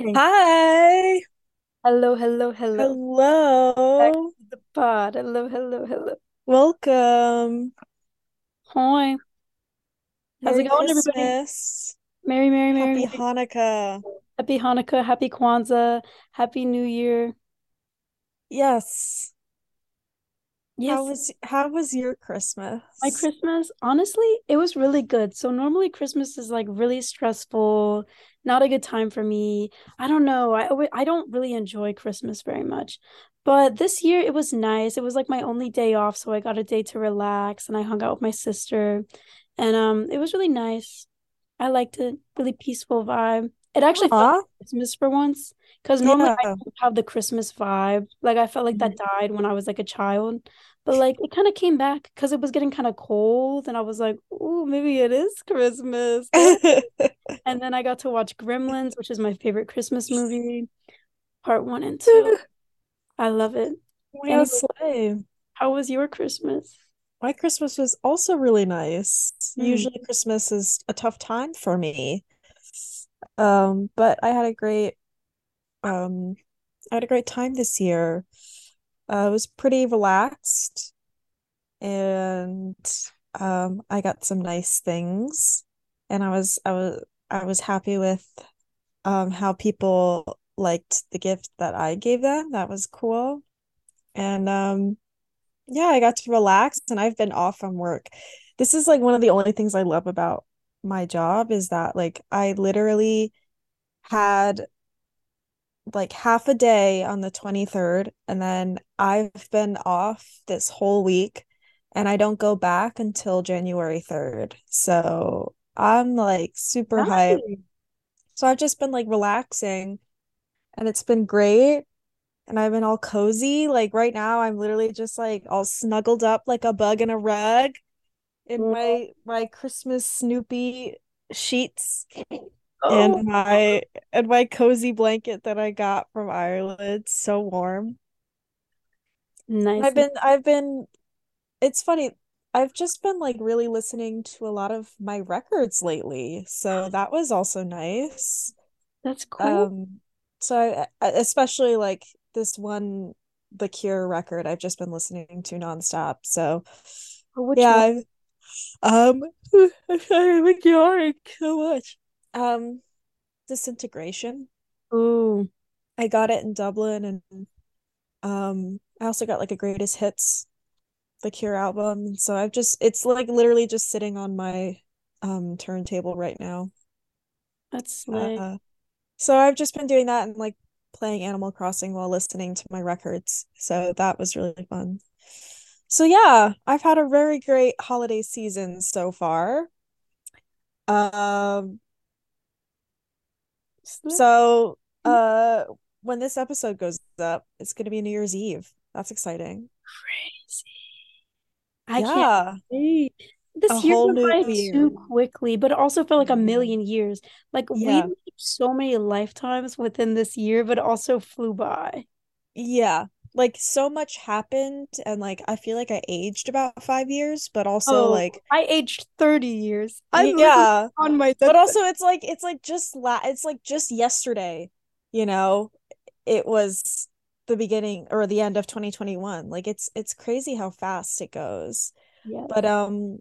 Okay. Hi. Hello, hello, hello. Back Hello. to the pod. Hello, hello, hello. Welcome. Hi. How's it Merry going, everybody? Christmas. Merry, Merry, Merry, Happy Merry. Hanukkah. Happy Hanukkah, Happy Kwanzaa, Happy New Year. Yes. How was how was your Christmas? my Christmas? Honestly, it was really good. So normally Christmas is like really stressful, not a good time for me. I don't know. I I don't really enjoy Christmas very much. But this year it was nice. It was like my only day off, so I got a day to relax and I hung out with my sister. And um it was really nice. I liked it. Really peaceful vibe. It actually felt Aw. like Christmas for once, because normally I Yeah. don't have the Christmas vibe. Like I felt like that Mhm. died when I was like a child. But like it kind of came back because it was getting kind of cold, and I was like, "Oh, maybe it is Christmas." And then I got to watch Gremlins, which is my favorite Christmas movie, part one and two. I love it. Slay. how was your Christmas? My Christmas was also really nice. Hmm, Usually Christmas is a tough time for me. Um, but I had a great um I had a great time this year. Uh, it was pretty relaxed. and um I got some nice things and I was I was I was happy with um how people liked the gift that I gave them. That was cool. And um yeah, I got to relax and I've been off from work. This is like one of the only things I love about my job is that like I literally had like half a day on the 23rd and then I've been off this whole week and I don't go back until January 3rd. So I'm like super hyped. So I've just been like relaxing and it's been great and I've been all cozy. Like right now I'm literally just like all snuggled up like a bug in a rug in mm-hmm. my my Christmas Snoopy sheets and Oh, my and my cozy blanket that I got from Ireland. It's so warm. nice. I've been I've been it's funny. I've just been like really listening to a lot of my records lately. So that was also nice. That's cool. Um so I, especially like this one The Cure record I've just been listening to nonstop. So Oh, yeah, um I'm enjoying so much. Um Disintegration. Oh, I got it in Dublin and um I also got like a greatest hits the Cure album and so I've just it's like literally just sitting on my um turntable right now. that's lit. Uh so I've just been doing that and like playing Animal Crossing while listening to my records. So that was really fun. So yeah, I've had a very great holiday season so far. Um. So uh when this episode goes up, it's going to be New Year's Eve. That's exciting. Crazy. I can't Yeah, wait. a This year whole went by too quickly, but it also felt like a million years. Like we Yeah. lived so many lifetimes within this year, but also flew by. Yeah. Like so much happened and like I feel like I aged about five years, but also Oh, like I aged 30 years. I'm yeah. on my But also it's like it's like just la it's like just yesterday, you know, it was the beginning or the end of 2021. Like it's it's crazy how fast it goes. Yeah. But um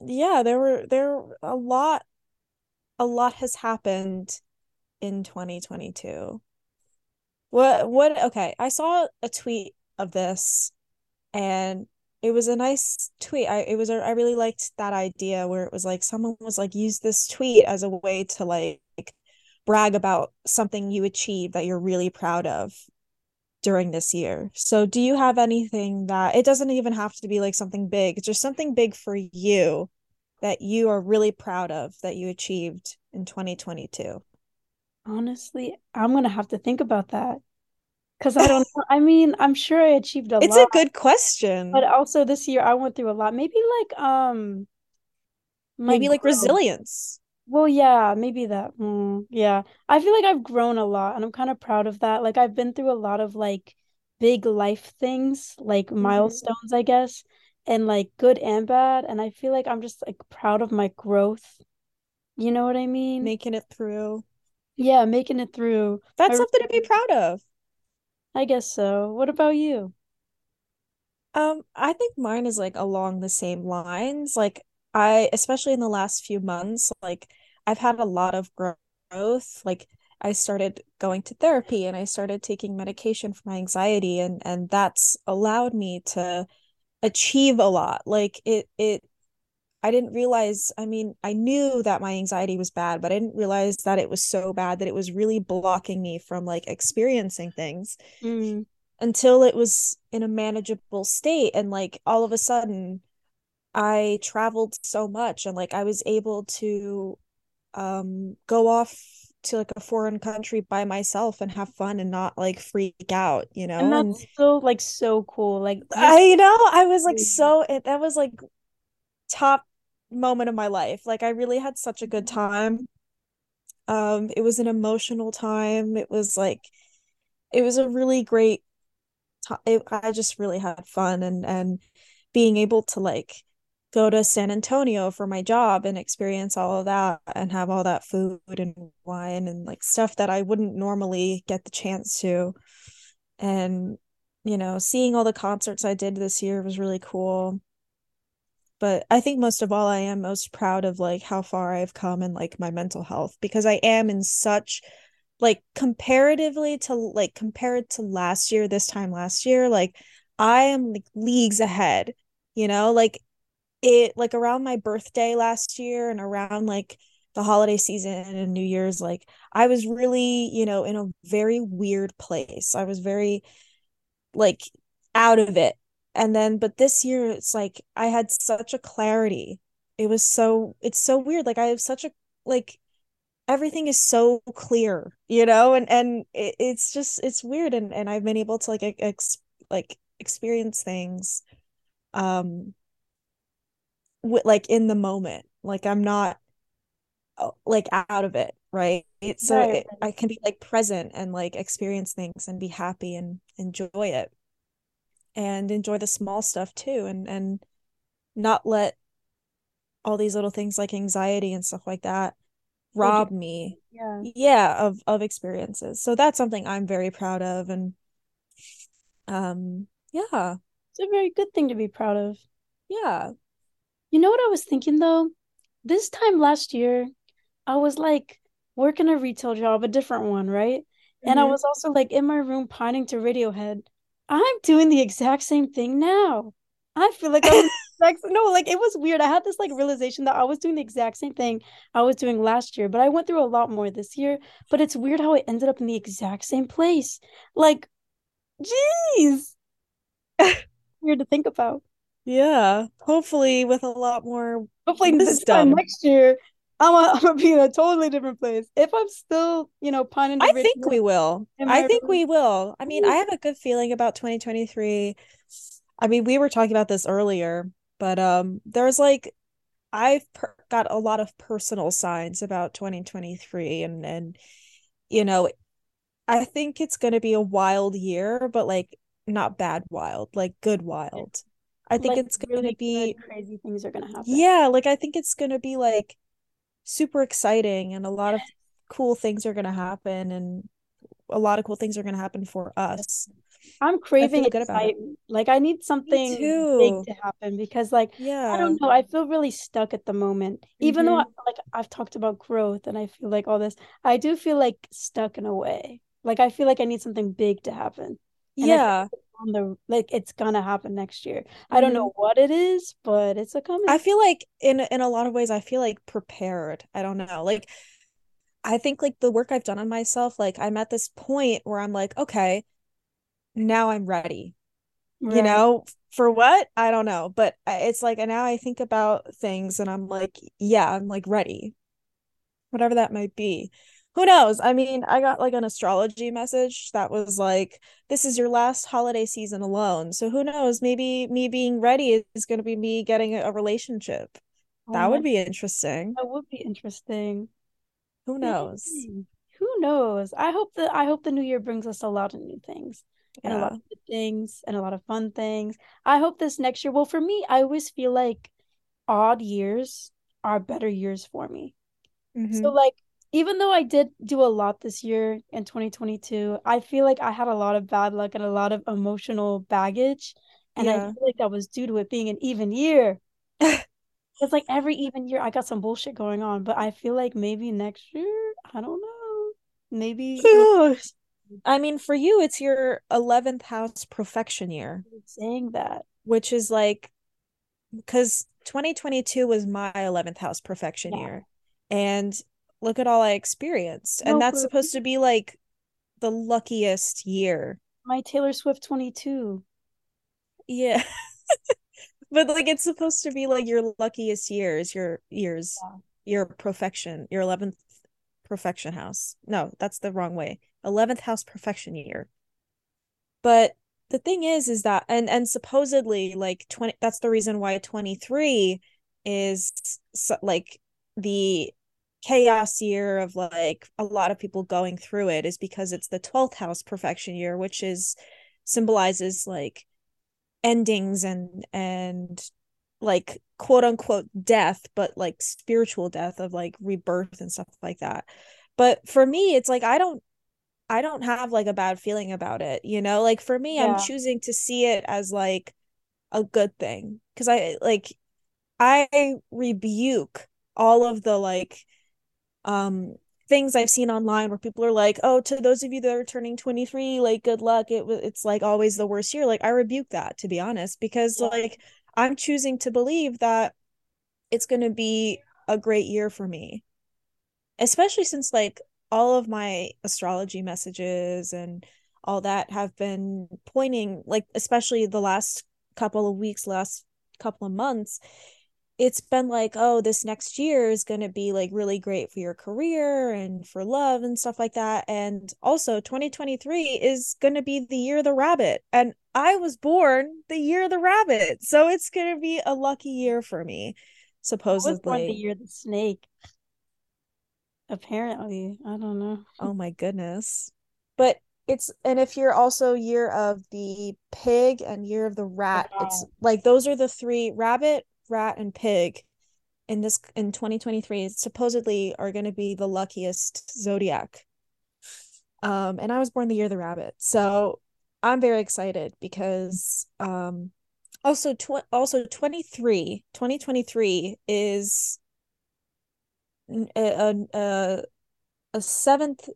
yeah, there were there a lot a lot has happened in 2022. What what okay, I saw a tweet of this and it was a nice tweet. I it was a, I really liked that idea where it was like someone was like use this tweet as a way to like brag about something you achieved that you're really proud of during this year. So do you have anything that it doesn't even have to be like something big, it's just something big for you that you are really proud of that you achieved in 2022? Honestly, I'm gonna have to think about that because I don't know. I mean, I'm sure I achieved a lot It's a good question. but also this year I went through a lot. Maybe like um Maybe like growth. resilience. Well, yeah, maybe that. Mm, yeah. I feel like I've grown a lot and I'm kind of proud of that. Like I've been through a lot of like big life things, like Mhm. milestones, I guess, and like good and bad. And I feel like I'm just like proud of my growth. You know what I mean? Making it through. Yeah, making it through. That's I, something to be proud of. I guess so. What about you? Um, I think mine is like along the same lines. Like I, especially in the last few months, like I've had a lot of growth. Like I started going to therapy and I started taking medication for my anxiety and and that's allowed me to achieve a lot. Like it it I didn't realize, I mean, I knew that my anxiety was bad, but I didn't realize that it was so bad that it was really blocking me from like experiencing things Mm. until it was in a manageable state and like all of a sudden I traveled so much and like I was able to um go off to like a foreign country by myself and have fun and not like freak out, you know? And that's so like so cool. Like I you know, I was like so so it, that was like top moment of my life. Like I really had such a good time. Um it was an emotional time. It was like it was a really great time. I just really had fun and and being able to like go to San Antonio for my job and experience all of that and have all that food and wine and like stuff that I wouldn't normally get the chance to. And, you know, seeing all the concerts I did this year was really cool. But I think most of all, I am most proud of like how far I've come in like my mental health because I am in such like comparatively to like compared to last year, this time last year, like I am like leagues ahead, you know, like it like around my birthday last year and around like the holiday season and New Year's, like I was really, you know, in a very weird place. I was very like out of it. And then, but this year, it's like I had such a clarity. It was so, it's so weird. Like I have such a, like, everything is so clear, you know, and, and it, it's just, it's weird. And, and I've been able to like, ex, like experience things, um, with like in the moment. Like I'm not uh, like out of it, right? So right. it, I can be like present and like experience things and be happy and enjoy it and enjoy the small stuff too and and not let all these little things like anxiety and stuff like that rob me Yeah. yeah of of experiences so that's something i'm very proud of and um yeah It's a very good thing to be proud of. yeah You know what I was thinking though? This time last year, I was like working a retail job, a different one, right? And I hmm was also like in my room pining to Radiohead. I'm doing the exact same thing now. I feel like I'm like no, like it was weird. I had this like realization that I was doing the exact same thing I was doing last year, but I went through a lot more this year. But it's weird how I ended up in the exact same place. Like, geez, weird to think about. yeah hopefully with a lot more Hopefully this time next year, I'm gonna, I'm gonna be in a totally different place. If I'm still, you know, pining i think we will i think we will i mean i have a good feeling about 2023 i mean we were talking about this earlier but um there's like I've per- got a lot of personal signs about 2023 and and you know, I think it's going to be a wild year, but like not bad wild, like good wild. I think Like it's going to really good, be crazy things are gonna happen. yeah, like I think it's going to be like super exciting and a lot of cool things are going to happen and a lot of cool things are going to happen for us. I'm I craving good about it. excitement. Like I need something big to happen because like yeah. I don't know, I feel really stuck at the moment. Even though I, hmm like I've talked about growth and I feel like all this, I do feel like stuck in a way. Like I feel like I need something big to happen. And I Yeah. On the like it's gonna happen next year. I don't know mm-hmm. what it is, but it's a coming. I feel like in in a lot of ways I feel like prepared. I don't know. Like I think like the work I've done on myself, like I'm at this point where I'm like, okay, now I'm ready. You know, for what? I don't know, but it's like and now I think about things and I'm like, yeah, I'm like ready, whatever that might be. Who knows? I mean, I got like an astrology message that was like, this is your last holiday season alone. So who knows? Maybe me being ready is going to be me getting a relationship. Oh That would be interesting. that would be interesting. Who knows? Who knows? I hope that I hope the new year brings us a lot of new things and a lot of good things and a lot of fun things. I hope this next year, well, for me, I always feel like odd years are better years for me. So hmm like even though I did do a lot this year in 2022, I feel like I had a lot of bad luck and a lot of emotional baggage. And I Yeah. feel like that was due to it being an even year. It's like every even year I got some bullshit going on, but I feel like maybe next year, I don't know. Maybe I mean, for you, it's your 11th house perfection year, be saying that. which is like, because 2022 was my 11th house perfection Yeah. year. And look at all I experienced. No, And that's supposed to be like the luckiest year. my Taylor Swift 22. Yeah. But like it's supposed to be like your luckiest years, your years, Yeah. your perfection, your 11th perfection house. No, that's the wrong way. 11th house perfection year. But the thing is is that and and supposedly like 20 that's the reason why 23 is so, like the chaos year of like a lot of people going through it is because it's the 12th house perfection year which is symbolizes like endings and and like quote unquote death but like spiritual death of like rebirth and stuff like that. But for me it's like i don't i don't have like a bad feeling about it you know? Like for me i'm choosing to see it as like a good thing because i like i rebuke all of the like um things I've seen online where people are like, "Oh, to those of you that are turning 23, like good luck. It was it's like always the worst year." Like I rebuke that to be honest because Yeah. like I'm choosing to believe that it's going to be a great year for me. Especially since like all of my astrology messages and all that have been pointing like especially the last couple of weeks, last couple of months it's been like, oh, this next year is going to be like really great for your career and for love and stuff like that. And also, 2023 is going to be the year of the rabbit. And I was born the year of the rabbit. So it's going to be a lucky year for me, born the year of the snake. Apparently, I don't know. Oh my goodness. But it's, and if you're also year of the pig and year of the rat, it's like those are the three rabbit, rat, and pig in this in 2023 supposedly are going to be the luckiest zodiac. Um, and I was born the year of the rabbit, so I'm very excited because um, also tw- also 23 2023 is a, a a seventh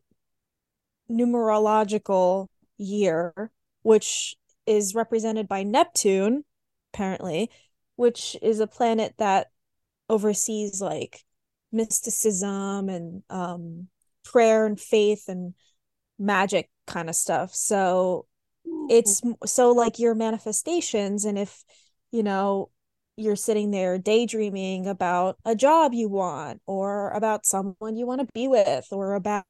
numerological year, which is represented by Neptune, apparently, which is a planet that oversees like mysticism and um prayer and faith and magic kind of stuff. So it's so like your manifestations and if you know you're sitting there daydreaming about a job you want or about someone you want to be with or about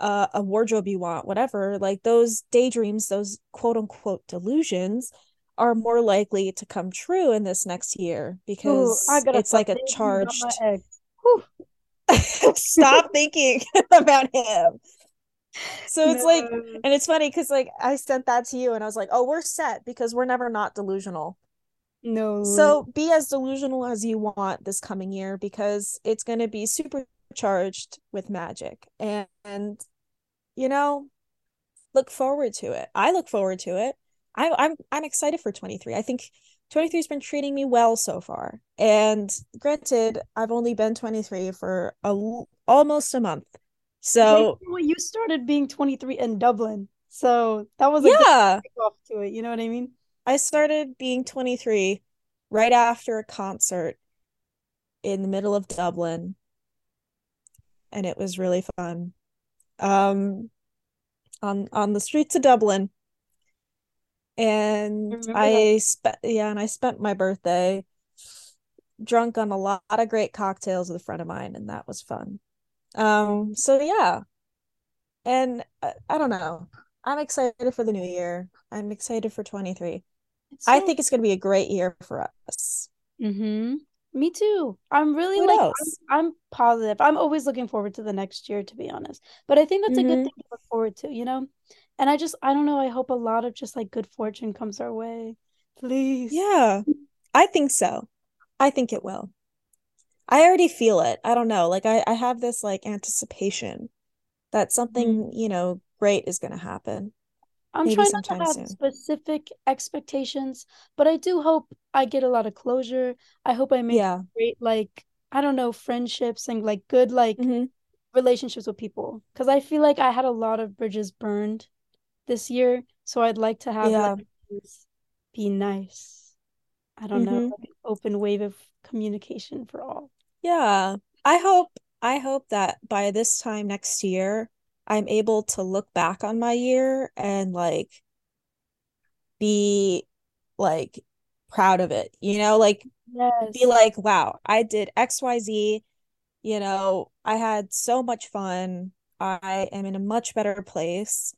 uh, a wardrobe you want whatever like those daydreams those quote unquote delusions are more likely to come true in this next year because gotta it's like a charged stop thinking about him so it's like and it's funny because like I sent that to you and I was like, oh, we're set because we're never not delusional. No. So be as delusional as you want this coming year because it's going to be supercharged with magic. And, and, you know, look forward to it. I look forward to it. I, I'm I'm excited for 23. I think 23 has been treating me well so far. And granted, I've only been 23 for a, almost a month. So well, you started being 23 in Dublin. So that was a yeah, kickoff to it. You know what I mean? I started being 23 right after a concert in the middle of Dublin, and it was really fun. Um, on on the streets of Dublin, and that. I spent yeah, and I spent my birthday drunk on a lot of great cocktails with a friend of mine, and that was fun. Um, so yeah, and I, I don't know. I'm excited for the new year. I'm excited for 23. It's I think it's going to be a great year for us. Mm-hmm. Me too. I'm really Who like I'm. I'm positive. I'm always looking forward to the next year, to be honest. But I think that's a good hmm thing to look forward to, you know? And I just I don't know, I hope a lot of just like good fortune comes our way. Please. Yeah, I think so. I think it will. I already feel it. I don't know. Like I, I have this like anticipation that something, Mhm. you know, great is gonna happen. I'm Maybe trying not to have soon. specific expectations, but I do hope I get a lot of closure. I hope I make Yeah. great, like, I don't know, friendships and like good, like hmm relationships with people. Because I feel like I had a lot of bridges burned this year. So I'd like to have Yeah. be nice. I don't know, hmm like an open wave of communication for all. Yeah. I hope I hope that by this time next year, I'm able to look back on my year and like be like proud of it. You know, like be like, wow, I did XYZ, you know, I had so much fun. I am in a much better place.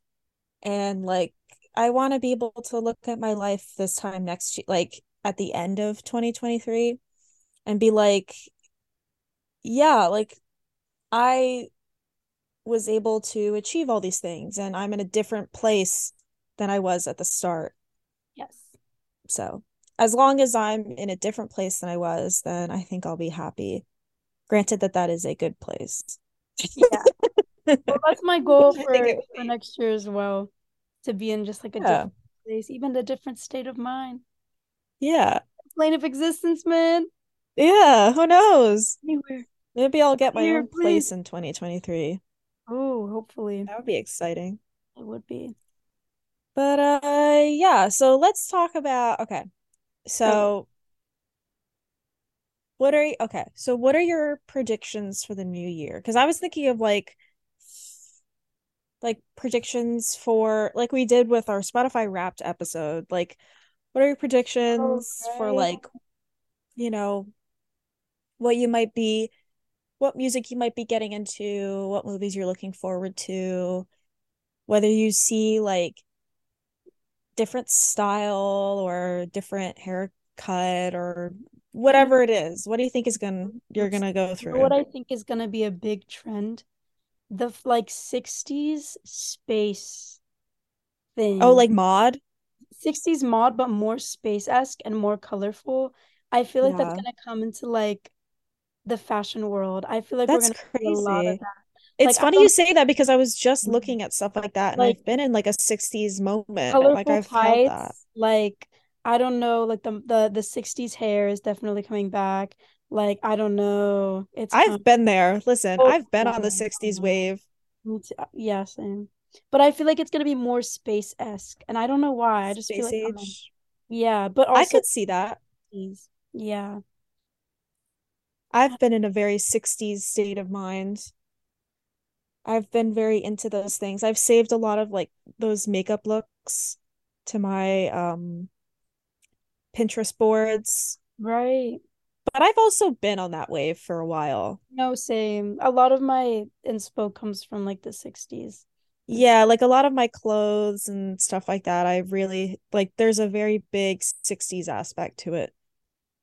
And like I want to be able to look at my life this time next year, like at the end of 2023 and be like, yeah, like I was able to achieve all these things and I'm in a different place than I was at the start. Yes. So, as long as I'm in a different place than I was, then I think I'll be happy. Granted that that is a good place. Yeah. Well, that's my goal for for next year as well, to be in just like a Yeah. different place, even a different state of mind. Yeah. Plane of existence, man. Yeah. Who knows? Anywhere. Maybe I'll get my own please. place in 2023. Oh, hopefully That would be exciting. it would be. But uh yeah, so let's talk about okay. So, So what are you okay, so what are your predictions for the new year? Because I was thinking of like like predictions for like we did with our Spotify Wrapped episode. Like what are your oh, predictions for like, you know, what you might be what music you might be getting into, what movies you're looking forward to, whether you see like different style or different haircut or whatever it is. What do you think is gonna you're gonna go through? what? I think is gonna be a big trend? The like 60s space thing. Oh, like mod? 60s mod, but more space-esque and more colorful. I feel like that's gonna come into like the fashion world. I feel like we're That's gonna see a lot of crazy. that. It's Like funny you say that because I was just mm-hmm. looking at stuff like that and like I've been in like a 60s moment. Like I've felt that. like I don't know, like the the the 60s hair is definitely coming back. Like I don't know. It's I've been there. Listen, Oh, I've been on the 60s wave. Too. Yeah, same. But I feel like it's gonna be more space-esque, and I don't know why. I just feel Space like age. Yeah, but I could see that. Yeah. I've been in a very 60s state of mind. I've been very into those things. I've saved a lot of like those makeup looks to my um Pinterest boards. Right. But I've also been on that wave for a while. No, same. A lot of my inspo comes from like the 60s Yeah, like a lot of my clothes and stuff like that. I really like there's a very big 60s aspect to it.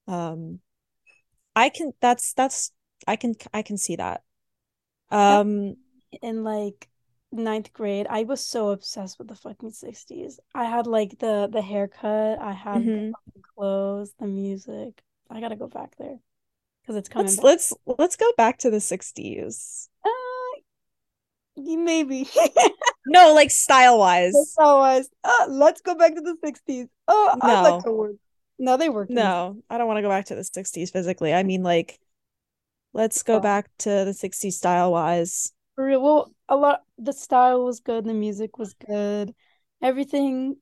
Um I can that's that's I can I can see that. Um in like ninth grade, I was so obsessed with the fucking 60s. I had like the the haircut, I had the mhm. fucking clothes, the music. I gotta go back there because it's coming Let's back. let's let's go back to the 60s. Uh, maybe. No, like style wise. Style wise. Uh, let's go back to the 60s. Oh, I'd like No. to work. No, they worked in No, I don't want to go back to the 60s physically. I mean like let's go yeah. back to the 60s style wise. For real. Well, a lot the style was good, the music was good. Everything.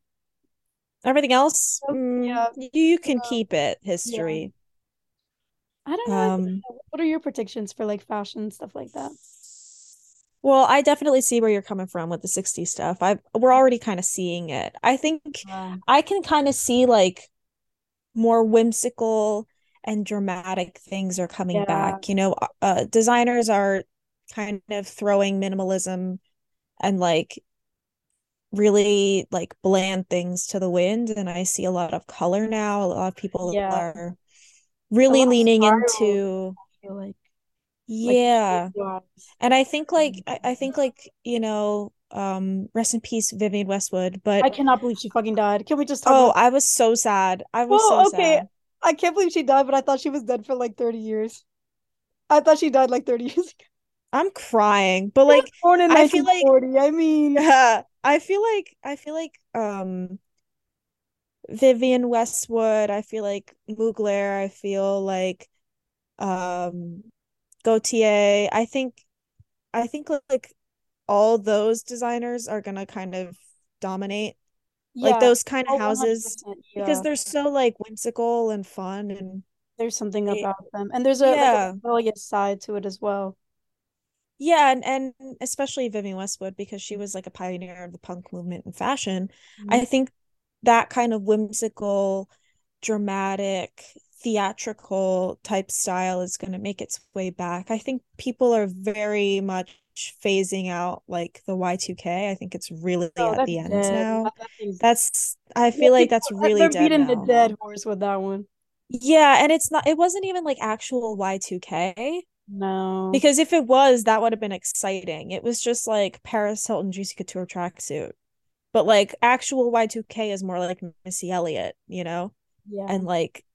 Everything else, oh, mm, Yeah. you can Yeah. keep it Yeah. history. I don't know. Um what are your predictions for like fashion stuff like that? Well, I definitely see where you're coming from with the 60s stuff. I we're already kind of seeing it. I think Um, I can kind of see like more whimsical and dramatic things are coming yeah. back. You know, uh, uh, designers are kind of throwing minimalism and like really like bland things to the wind, and I see a lot of color now. A lot of people Yeah. are really leaning into, like like yeah. wise. And I think like I, I think like, you know, um, rest in peace, Vivienne Westwood. But I cannot believe she fucking died. Can we just talk oh, about I was so sad. I was so okay. sad. I can't believe she died, but I thought she was dead for like 30 years. I thought she died like 30 years ago. I'm crying, but She like born in I feel like 1940. I mean, I feel like I feel like um Vivienne Westwood, I feel like Mugler, I feel like um Gaultier. I think I think like all those designers are gonna kind of dominate like those kind of Oh, houses 100%. because they're so like whimsical and fun and There's something about them. And there's a like a rebellious side to it as well. Yeah and and especially Vivienne Westwood because she was like a pioneer of the punk movement in fashion. Mhm. I think that kind of whimsical dramatic theatrical type style is going to make its way back. I think people are very much phasing out like the Y2K I think it's really Oh, at the end dead. now. Thing's that's I yeah, feel like people that's really they're dead beating the dead horse with that one. Yeah, and it's not it wasn't even like actual Y2K No. because if it was, that would have been exciting. It was just like Paris Hilton Juicy Couture tracksuit. But like actual Y2K is more like Missy Elliott, you know, Yeah. and like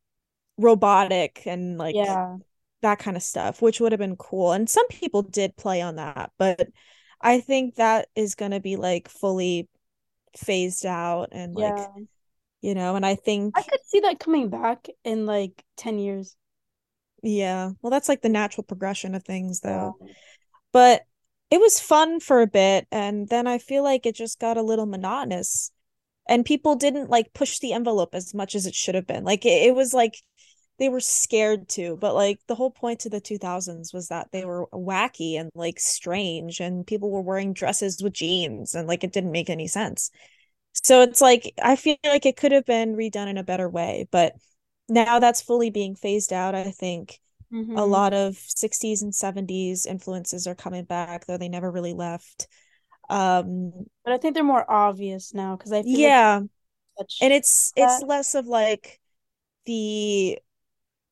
robotic and like Yeah. that kind of stuff, which would have been cool. And some people did play on that, but I think that is going to be like fully phased out and like, Yeah. you know, and I think I could see that coming back in like 10 years. Yeah, well, that's like the natural progression of things Yeah. though. Um, but it was fun for a bit and then I feel like it just got a little monotonous and people didn't like push the envelope as much as it should have been. Like it, it was like they were scared to, but like the whole point of the 2000s was that they were wacky and like strange and people were wearing dresses with jeans and like it didn't make any sense. So it's like I feel like it could have been redone in a better way, but now that's fully being phased out, I think a hmm lot of 60s and 70s influences are coming back, though they never really left. Um, But I think they're more obvious now because I feel like yeah, and it's it's less of like the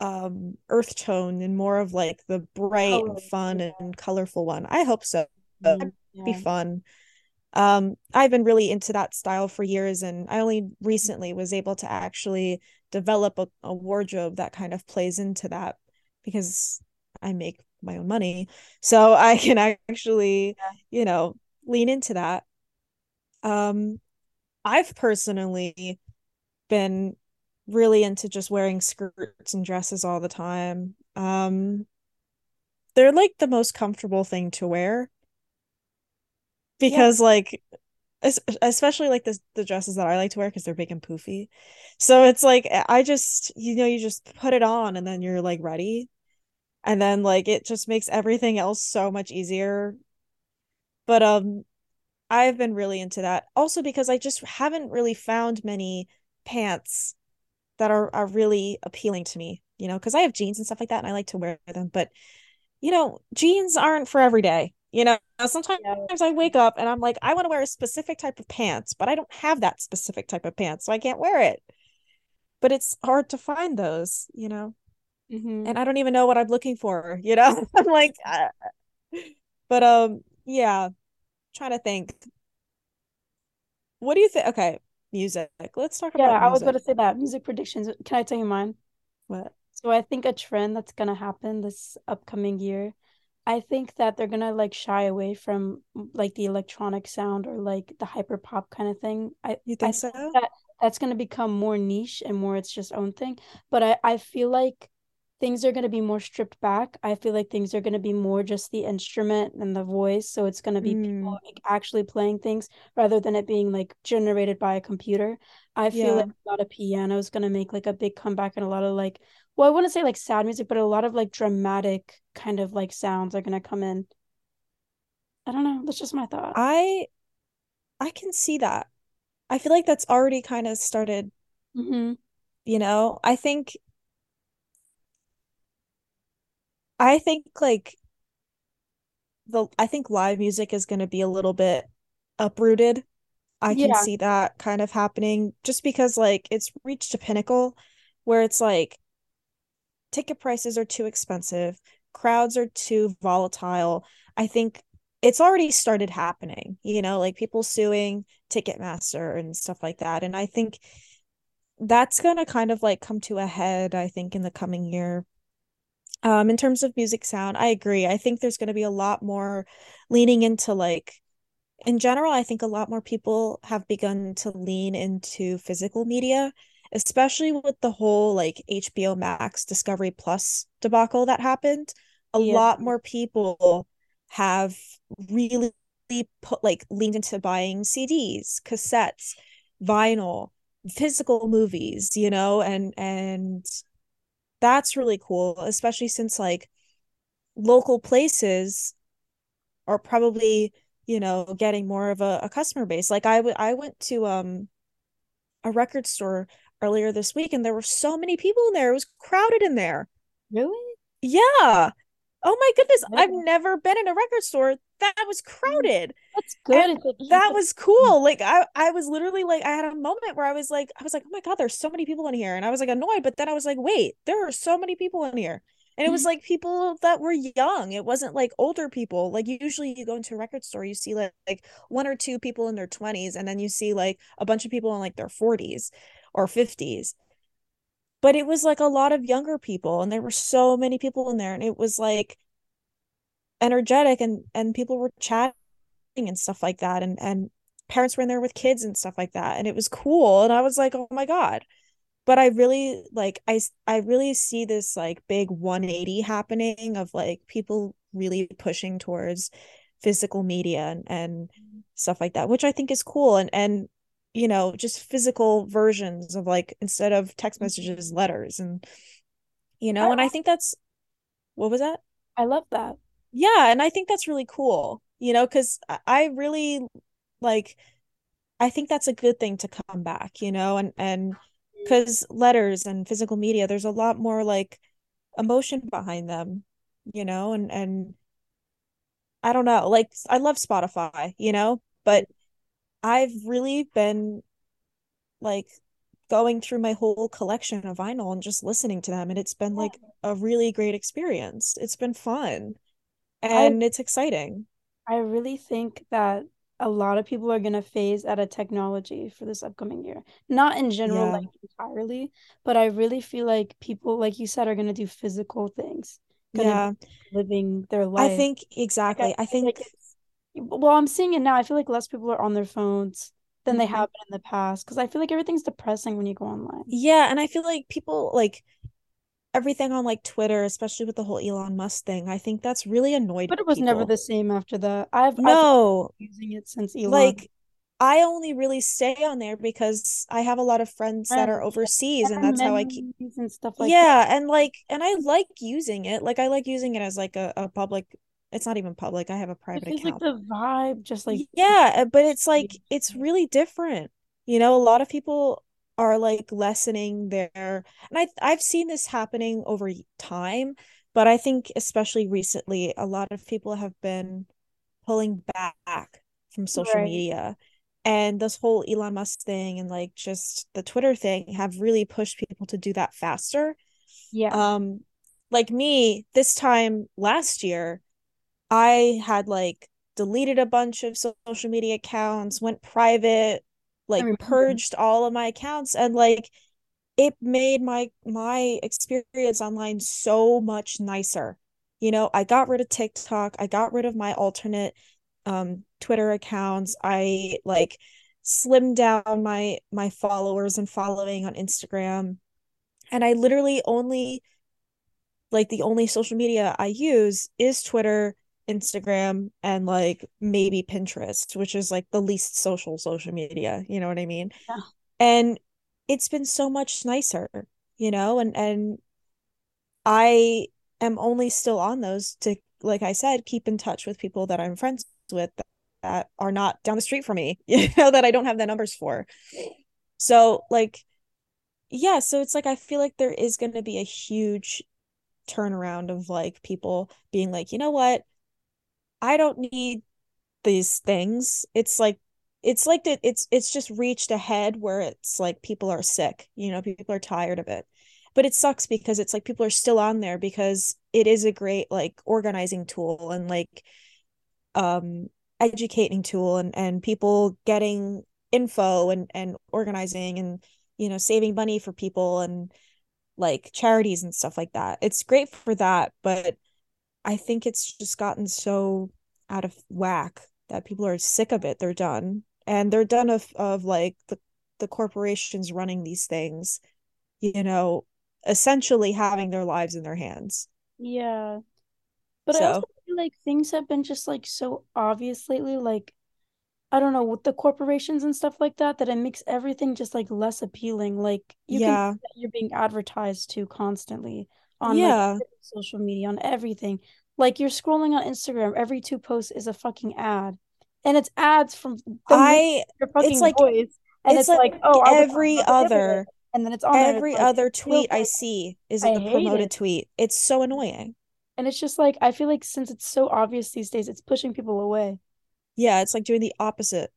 um earth tone and more of like the bright and fun Yeah. and colorful one. I hope so. Mhm. It'd be fun. Um, I've been really into that style for years, and I only recently was able to actually develop a, a wardrobe that kind of plays into that because I make my own money. So I can actually, you know, lean into that. Um, I've personally been really into just wearing skirts and dresses all the time. Um, they're like the most comfortable thing to wear Yeah. because like es- especially like the the dresses that I like to wear because they're big and poofy. So it's like I just you know you just put it on and then you're like ready. And then like it just makes everything else so much easier. But um I've been really into that. Also because I just haven't really found many pants that are are really appealing to me, you know, because I have jeans and stuff like that and I like to wear them, but you know, jeans aren't for every day. You know, sometimes Yeah. I wake up and I'm like, I want to wear a specific type of pants, but I don't have that specific type of pants, so I can't wear it. But it's hard to find those, you know, hmm and I don't even know what I'm looking for, you know? I'm like, uh, but um, yeah, trying to think. What do you think? Okay, music. Let's talk Yeah, about Yeah, I was going to say that. Music predictions. Can I tell you mine? What? So I think a trend that's gonna happen this upcoming year, I think that they're gonna like shy away from mm, like the electronic sound or like the hyper pop kind of thing. I You I think think so? that that's gonna become more niche and more its just own thing. But I I feel like things are gonna be more stripped back. I feel like things are gonna be more just the instrument and the voice. So it's gonna be people Mm, like actually playing things rather than it being like generated by a computer. I feel yeah. like a lot of piano is gonna make like a big comeback and a lot of like well, I wouldn't say like sad music, but a lot of like dramatic kind of like sounds are gonna come in. I don't know. That's just my thought. I I can see that. I feel like that's already kind of started, hmm you know. I think I think like the I think live music is going to be a little bit uprooted. I can Yeah. see that kind of happening just because like it's reached a pinnacle where it's like ticket prices are too expensive, crowds are too volatile. I think it's already started happening, you know, like people suing Ticketmaster and stuff like that. And I think that's gonna kind of like come to a head, I think, in the coming year. Um, in terms of music sound, I agree. I think there's going to be a lot more leaning into like in general, I think a lot more people have begun to lean into physical media, especially with the whole like HBO Max Discovery Plus debacle that happened. A Yeah. lot more people have really put like leaned into buying CDs, cassettes, vinyl, physical movies, you know, and and that's really cool, especially since like local places are probably you know getting more of a, a customer base like I, w- I went to um a record store earlier this week and there were so many people in there. It was crowded in there. Really? yeah. Oh my goodness. I've never been in a record store that was mm, crowded. That's good. and It's like keep that was cool. Like i i was literally like i had a moment where i was like i was like oh my god there's so many people in here. And i was like annoyed but then i was like wait there are so many people in here. And it was mm-hmm. like people that were young. It wasn't like older people. Like usually you go into a record store you see like, like one or two people in their 20s and then you see like a bunch of people in like their 40s or 50s but it was like a lot of younger people and there were so many people in there and it was like energetic and and people were chatting and stuff like that and and parents were in there with kids and stuff like that and it was cool and I was like oh my god. But I really like I I really see this like big 180 happening of like people really pushing towards physical media and, and mm-hmm. stuff like that which I think is cool and and you know just physical versions of like instead of text mm. messages letters and you I, know and I think that's what was that? I love that. yeah and I think that's really cool you know because I really like I think that's a good thing to come back, you know, and and mm. because letters and physical media, there's a lot more like emotion behind them, you know, and and I don't know, like I love Spotify, you know, but I've really been like going through my whole collection of vinyl and just listening to them, and it's been like a really great experience. It's been fun I and it's exciting. I really think that a lot of people are gonna phase out of technology for this upcoming year. Not in general, Yeah. like entirely, but I really feel like people, like you said, are gonna do physical things, Yeah. living their life I think Like I exactly. I like think it's well, I'm seeing it now. I feel like less people are on their phones than they Mhm. have been in the past because I feel like everything's depressing when you go online. Yeah, and I feel like people like everything on like Twitter, especially with the whole Elon Musk thing, I think that's really annoyed But it was never the same after that. I've I've No, been using it since Elon. like I only really stay on there because I have a lot of friends that are overseas and that's how I keep and stuff like that. Yeah, and like and I like using it. Like I like using it as like a, a public it's not even public. I have a It private feels like account. the vibe just like Yeah, uh, but it's like it's really different. You know, a lot of people are like lessening their and I I've seen this happening over time, but I think especially recently a lot of people have been pulling back from social right. media. And this whole Elon Musk thing and like just the Twitter thing have really pushed people to do that faster. Yeah. Um like me this time last year I had like deleted a bunch of social media accounts, went private, like purged all of my accounts and like it made my my experience online so much nicer. You know, I got rid of TikTok, I got rid of my alternate um Twitter accounts. I like slimmed down my my followers and following on Instagram. And I literally only like the only social media I use is Twitter, Instagram, and like maybe Pinterest, which is like the least social social media, you know what I mean? Yeah. And it's been so much nicer, you know, and and I am only still on those to like I said, keep in touch with people that I'm friends with that, that are not down the street from me, you know, that I don't have the numbers for. So like yeah, so it's like I feel like there is going to be a huge turnaround of like people being like, you know what? I don't need these things. It's like it's like that it's it's just reached a head where it's like people are sick, you know, people are tired of it. But it sucks because it's like people are still on there because it is a great like organizing tool and like um educating tool and and people getting info and and organizing and you know saving money for people and like charities and stuff like that. It's great for that, but I think it's just gotten so out of whack that people are sick of it. They're done. And they're done of of like the the corporations running these things, you know, essentially having their lives in their hands. Yeah. But I also feel like things have been just like so obvious lately, like I don't know, with the corporations and stuff like that, that it makes everything just like less appealing. Like you yeah. you're being advertised to constantly on like Yeah. social media, on everything. Like you're scrolling on Instagram, every two posts is a fucking ad. And it's ads from I your it's fucking like voice. And it's it's like like, oh, every other And then it's on and it's every like other tweet I see is I a promoted it. tweet. It's so annoying. And it's just like I feel like since it's so obvious these days, it's pushing people away. Yeah, it's like doing the opposite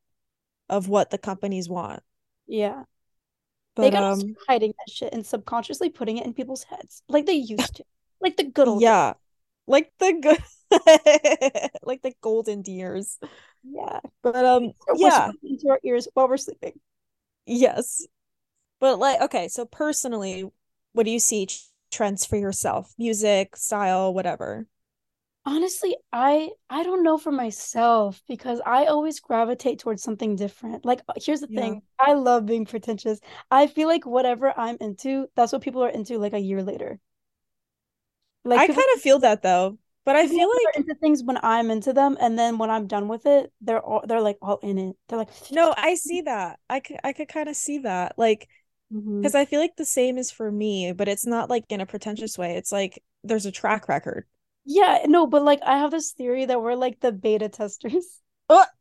of what the companies want. Yeah. They But gotta um hiding that shit and subconsciously putting it in people's heads like they used to. Like the good old days. yeah, like the good like the golden years. Yeah. But um yeah, into our ears while we're sleeping. yes. But like okay, so personally, what do you see trends for yourself? Music, style, whatever. Honestly, I I don't know for myself because I always gravitate towards something different. Like uh, here's the Yeah. thing, I love being pretentious. I feel like whatever I'm into, that's what people are into like a year later. Like I kind of feel that though. But I feel like into things when I'm into them, and then when I'm done with it, they're all they're like all in it. They're like, no, I see that. I could I could kind of see that. Like because I feel like the same is for me, but it's not like in a pretentious way. It's like there's a track record. Yeah, no, but like I have this theory that we're like the beta testers. Oh,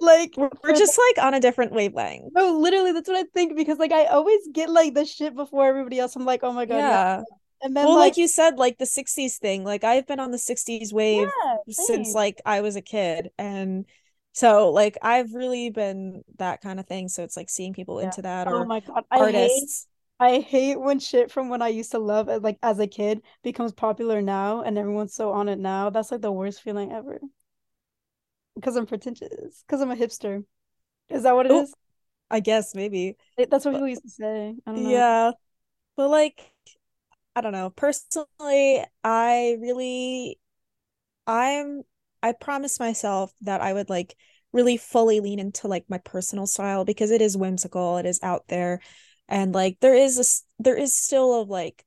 Like we're, we're just like on a different wavelength. no, literally that's what I think because like I always get like the shit before everybody else. I'm like, oh my God, yeah. Yeah. And then Well, like like you said, like the 60s thing, like I've been on the 60s wave yeah, since like I was a kid. And so like I've really been that kind of thing. So it's like seeing people Yeah. into that Oh my God. I artists. I hate when shit from when I used to love as like as a kid becomes popular now and everyone's so on it now. That's like the worst feeling ever. Because I'm pretentious. Because I'm a hipster. Is that what it Oh, is? I guess maybe. That's what But people used to say. I don't know. yeah. But like I don't know. Personally, I really I'm I promised myself that I would like really fully lean into like my personal style because it is whimsical, it is out there, and like there is a there is still a like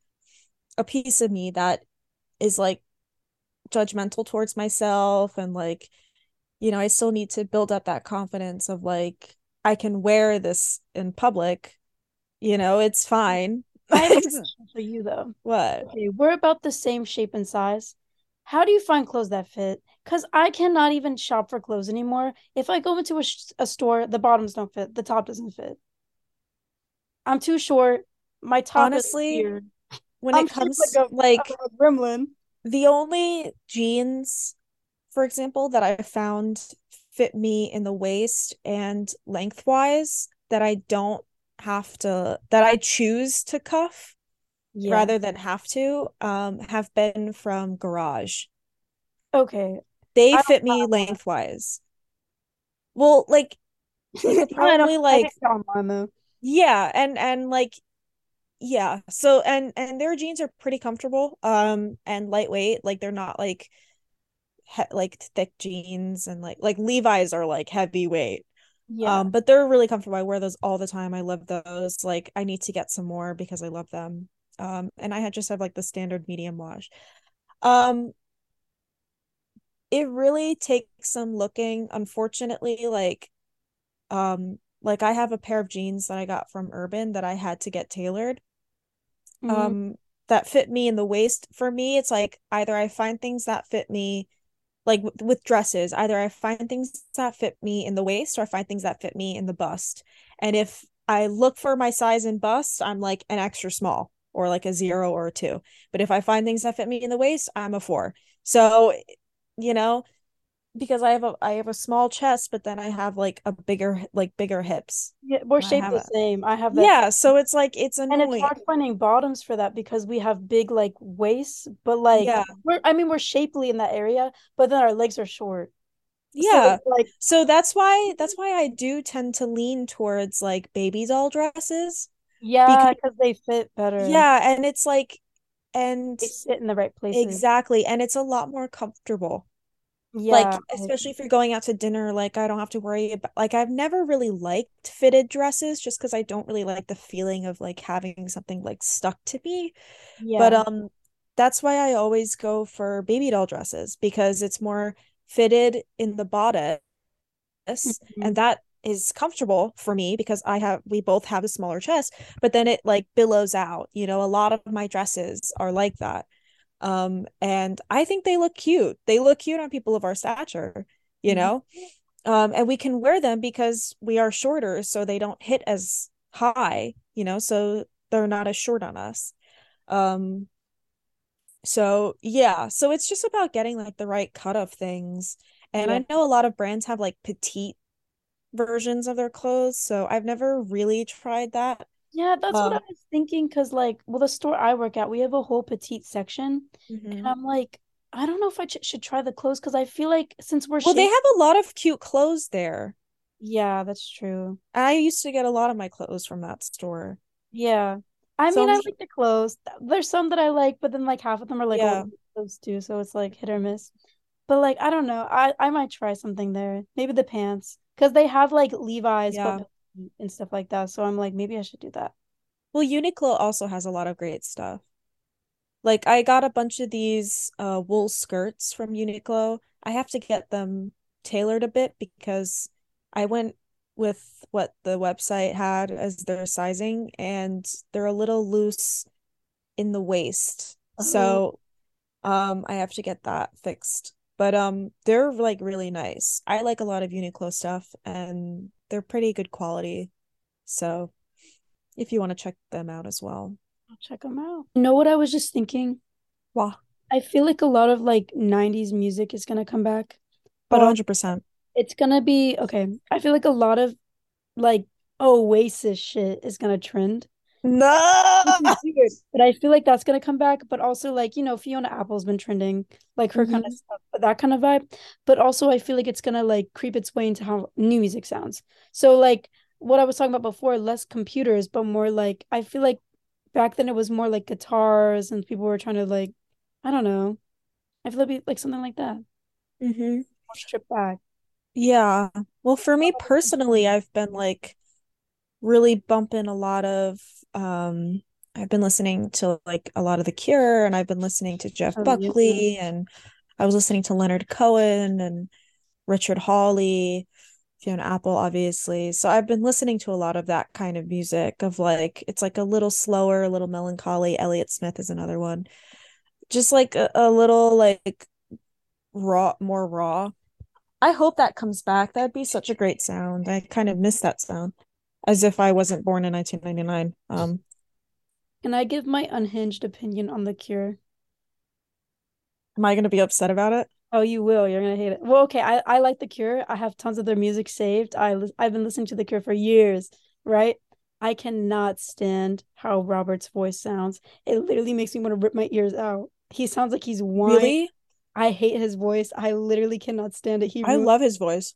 a piece of me that is like judgmental towards myself and like you know, I still need to build up that confidence of like I can wear this in public, you know, it's fine. I have a question for you though. what? Okay, we're about the same shape and size. How do you find clothes that fit? Because I cannot even shop for clothes anymore. If I go into a, sh a store, the bottoms don't fit, the top doesn't fit. I'm too short. My top is Honestly, weird. when I'm it comes like a, like a gremlin. the only jeans, for example, that I found fit me in the waist and lengthwise that I don't have to that I choose to cuff Yeah. rather than have to um have been from Garage. Okay. They I fit me lengthwise. Well, like you could. I don't. probably like though. Yeah, and and like yeah. So and and their jeans are pretty comfortable um and lightweight. Like they're not like he like thick jeans and like like Levi's are like heavyweight. Yeah. Um, but they're really comfortable. I wear those all the time. I love those. Like I need to get some more because I love them. Um, and I had just have like the standard medium wash. Um, it really takes some looking. Unfortunately, like um, like I have a pair of jeans that I got from Urban that I had to get tailored. Mhm. Um, that fit me in the waist. For me, it's like either I find things that fit me like with, with dresses, either I find things that fit me in the waist or I find things that fit me in the bust. And if I look for my size in bust, I'm like an extra small or like a zero or a two. But if I find things that fit me in the waist, I'm a four. So, you know, because I have a I have a small chest, but then I have like a bigger like bigger hips. Yeah, we're shaped the a same. I have that yeah, so it's like it's an And it's hard finding bottoms for that because we have big like waists, but like Yeah. we're I mean we're shapely in that area, but then our legs are short. Yeah. it's like So that's why that's why I do tend to lean towards like baby doll dresses. Yeah, because because they fit better. yeah, and it's like and They sit in the right place. exactly, and it's a lot more comfortable. Like Yeah, I especially if you're going out to dinner, like I don't have to worry about like I've never really liked fitted dresses just because I don't really like the feeling of like having something like stuck to me. Yeah. But um that's why I always go for baby doll dresses because it's more fitted in the bodice and Mhm. that is comfortable for me because I have we both have a smaller chest, but then it like billows out. You know, a lot of my dresses are like that. Um, and I think they look cute. They look cute on people of our stature, you Mhm. know? Um, and we can wear them because we are shorter, so they don't hit as high, you know, so they're not as short on us. Um, so yeah, so it's just about getting like the right cut of things. And Yeah. I know a lot of brands have like petite versions of their clothes, so I've never really tried that. Yeah, that's what I Um, was thinking. Cause like, well, the store I work at, we have a whole petite section, and mhm. I'm like, I don't know if I ch should try the clothes because I feel like since we're Well, they have a lot of cute clothes there. yeah, that's true. I used to get a lot of my clothes from that store. Yeah, I So mean, I'm, I like the clothes. There's some that I like, but then like half of them are like yeah, clothes too, so it's like hit or miss. But like, I don't know. I I might try something there. Maybe the pants, because they have like Levi's, yeah. petite and stuff like that. So I'm like, maybe I should do that. Well, Uniqlo also has a lot of great stuff. Like I got a bunch of these uh wool skirts from Uniqlo. I have to get them tailored a bit because I went with what the website had as their sizing and they're a little loose in the waist. Oh, So um I have to get that fixed. But um they're like really nice. I like a lot of Uniqlo stuff and they're pretty good quality. So if you want to check them out as well. I'll check them out. You know what I was just thinking? Wow. I feel like a lot of like 90s music is gonna come back, but also 100%. it's gonna be okay. I feel like a lot of like Oasis shit is gonna trend. No. Weird, but I feel like that's gonna come back. But also, like, you know, Fiona Apple's been trending, like her kind of stuff, that kind of vibe. But also, I feel like it's gonna like creep its way into how new music sounds. So, like, what I was talking about before, less computers, but more like I feel like back then it was more like guitars and people were trying to like, I don't know. I feel like it'd be like something like that, hmm stripped back. Yeah. Well, for me personally, I've been like really bumping a lot of um I've been listening to like a lot of The Cure and I've been listening to Jeff Oh yeah. Buckley and I was listening to Leonard Cohen and Richard Hawley, Fiona Apple, obviously. So I've been listening to a lot of that kind of music of like it's like a little slower, a little melancholy. Elliott Smith is another one. Just like a, a little like raw, more raw. I hope that comes back. That'd be such a great sound. I kind of miss that sound. As if I wasn't born in 1999. Um, Can I give my unhinged opinion on The Cure? am I gonna be upset about it? Oh, you will. You're gonna hate it. Well, okay. I I like The Cure. I have tons of their music saved. I lis- I've been listening to The Cure for years, right? I cannot stand how Robert's voice sounds. It literally makes me want to rip my ears out. He sounds like he's whining. Really? I hate his voice. I literally cannot stand it. He I love his voice.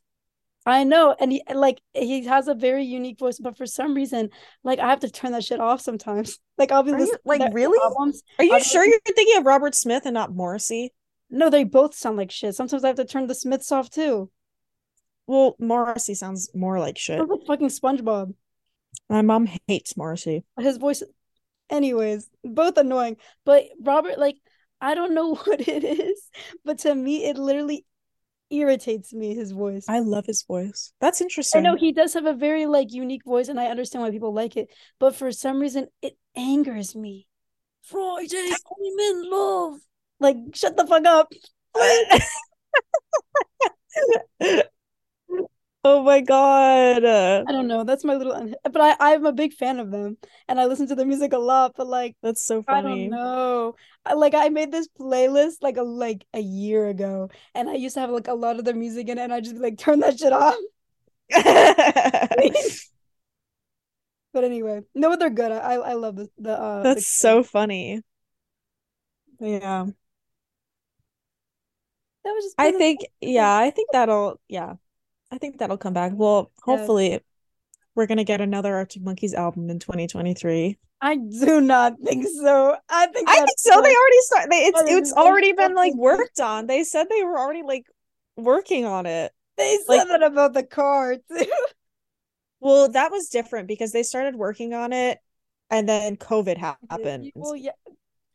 I know, and he like he has a very unique voice, but for some reason, like I have to turn that shit off sometimes. Like I'll be Are you listening to like really? albums. Are I'll you be sure you're thinking of Robert Smith and not Morrissey? No, they both sound like shit. Sometimes I have to turn the Smiths off too. Well, Morrissey sounds more like shit. Sounds like fucking SpongeBob. My mom hates Morrissey. His voice, anyways, both annoying. But Robert, like, I don't know what it is, but to me, it literally irritates me, his voice. I love his voice. That's interesting. I know he does have a very like unique voice, and I understand why people like it, but for some reason, it angers me. Friday, I'm in love. Like, shut the fuck up. Oh my God. I don't know. That's my little, un- but I I'm a big fan of them, and I listen to their music a lot. But like, That's so funny. I don't know. I, like I made this playlist like a like a year ago, and I used to have like a lot of their music in it, and I just like turn that shit off. But anyway, no, but they're good. I I, love the the uh the That's so funny. Yeah. that was just I think, yeah, I think that'll, yeah, I think that'll come back. Well, hopefully, we're gonna get another Arctic Monkeys album in 2023? I do not think so. I think I think so. They already started. They, it's it's already been like worked on. They said they were already like working on it. they said like- that about the car too. Well, that was different because they started working on it, and then COVID happened. Well, yeah.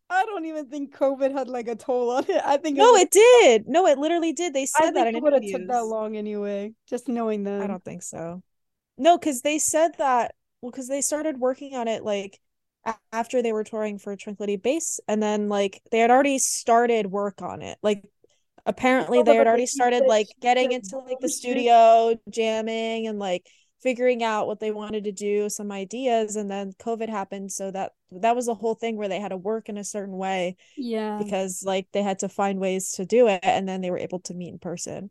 I don't even think COVID had like a toll on it. I think No, was- it did. No, it literally did. They I said think that in it would have took that long anyway. Just knowing that, I don't think so. No, because they said that. Well, because they started working on it like after they were touring for Tranquility Base, and then like they had already started work on it. Like apparently Oh, they had already started like getting into like the studio, jamming, and like figuring out what they wanted to do, some ideas, and then COVID happened, so that that was the whole thing where they had to work in a certain way Yeah. because like they had to find ways to do it, and then they were able to meet in person.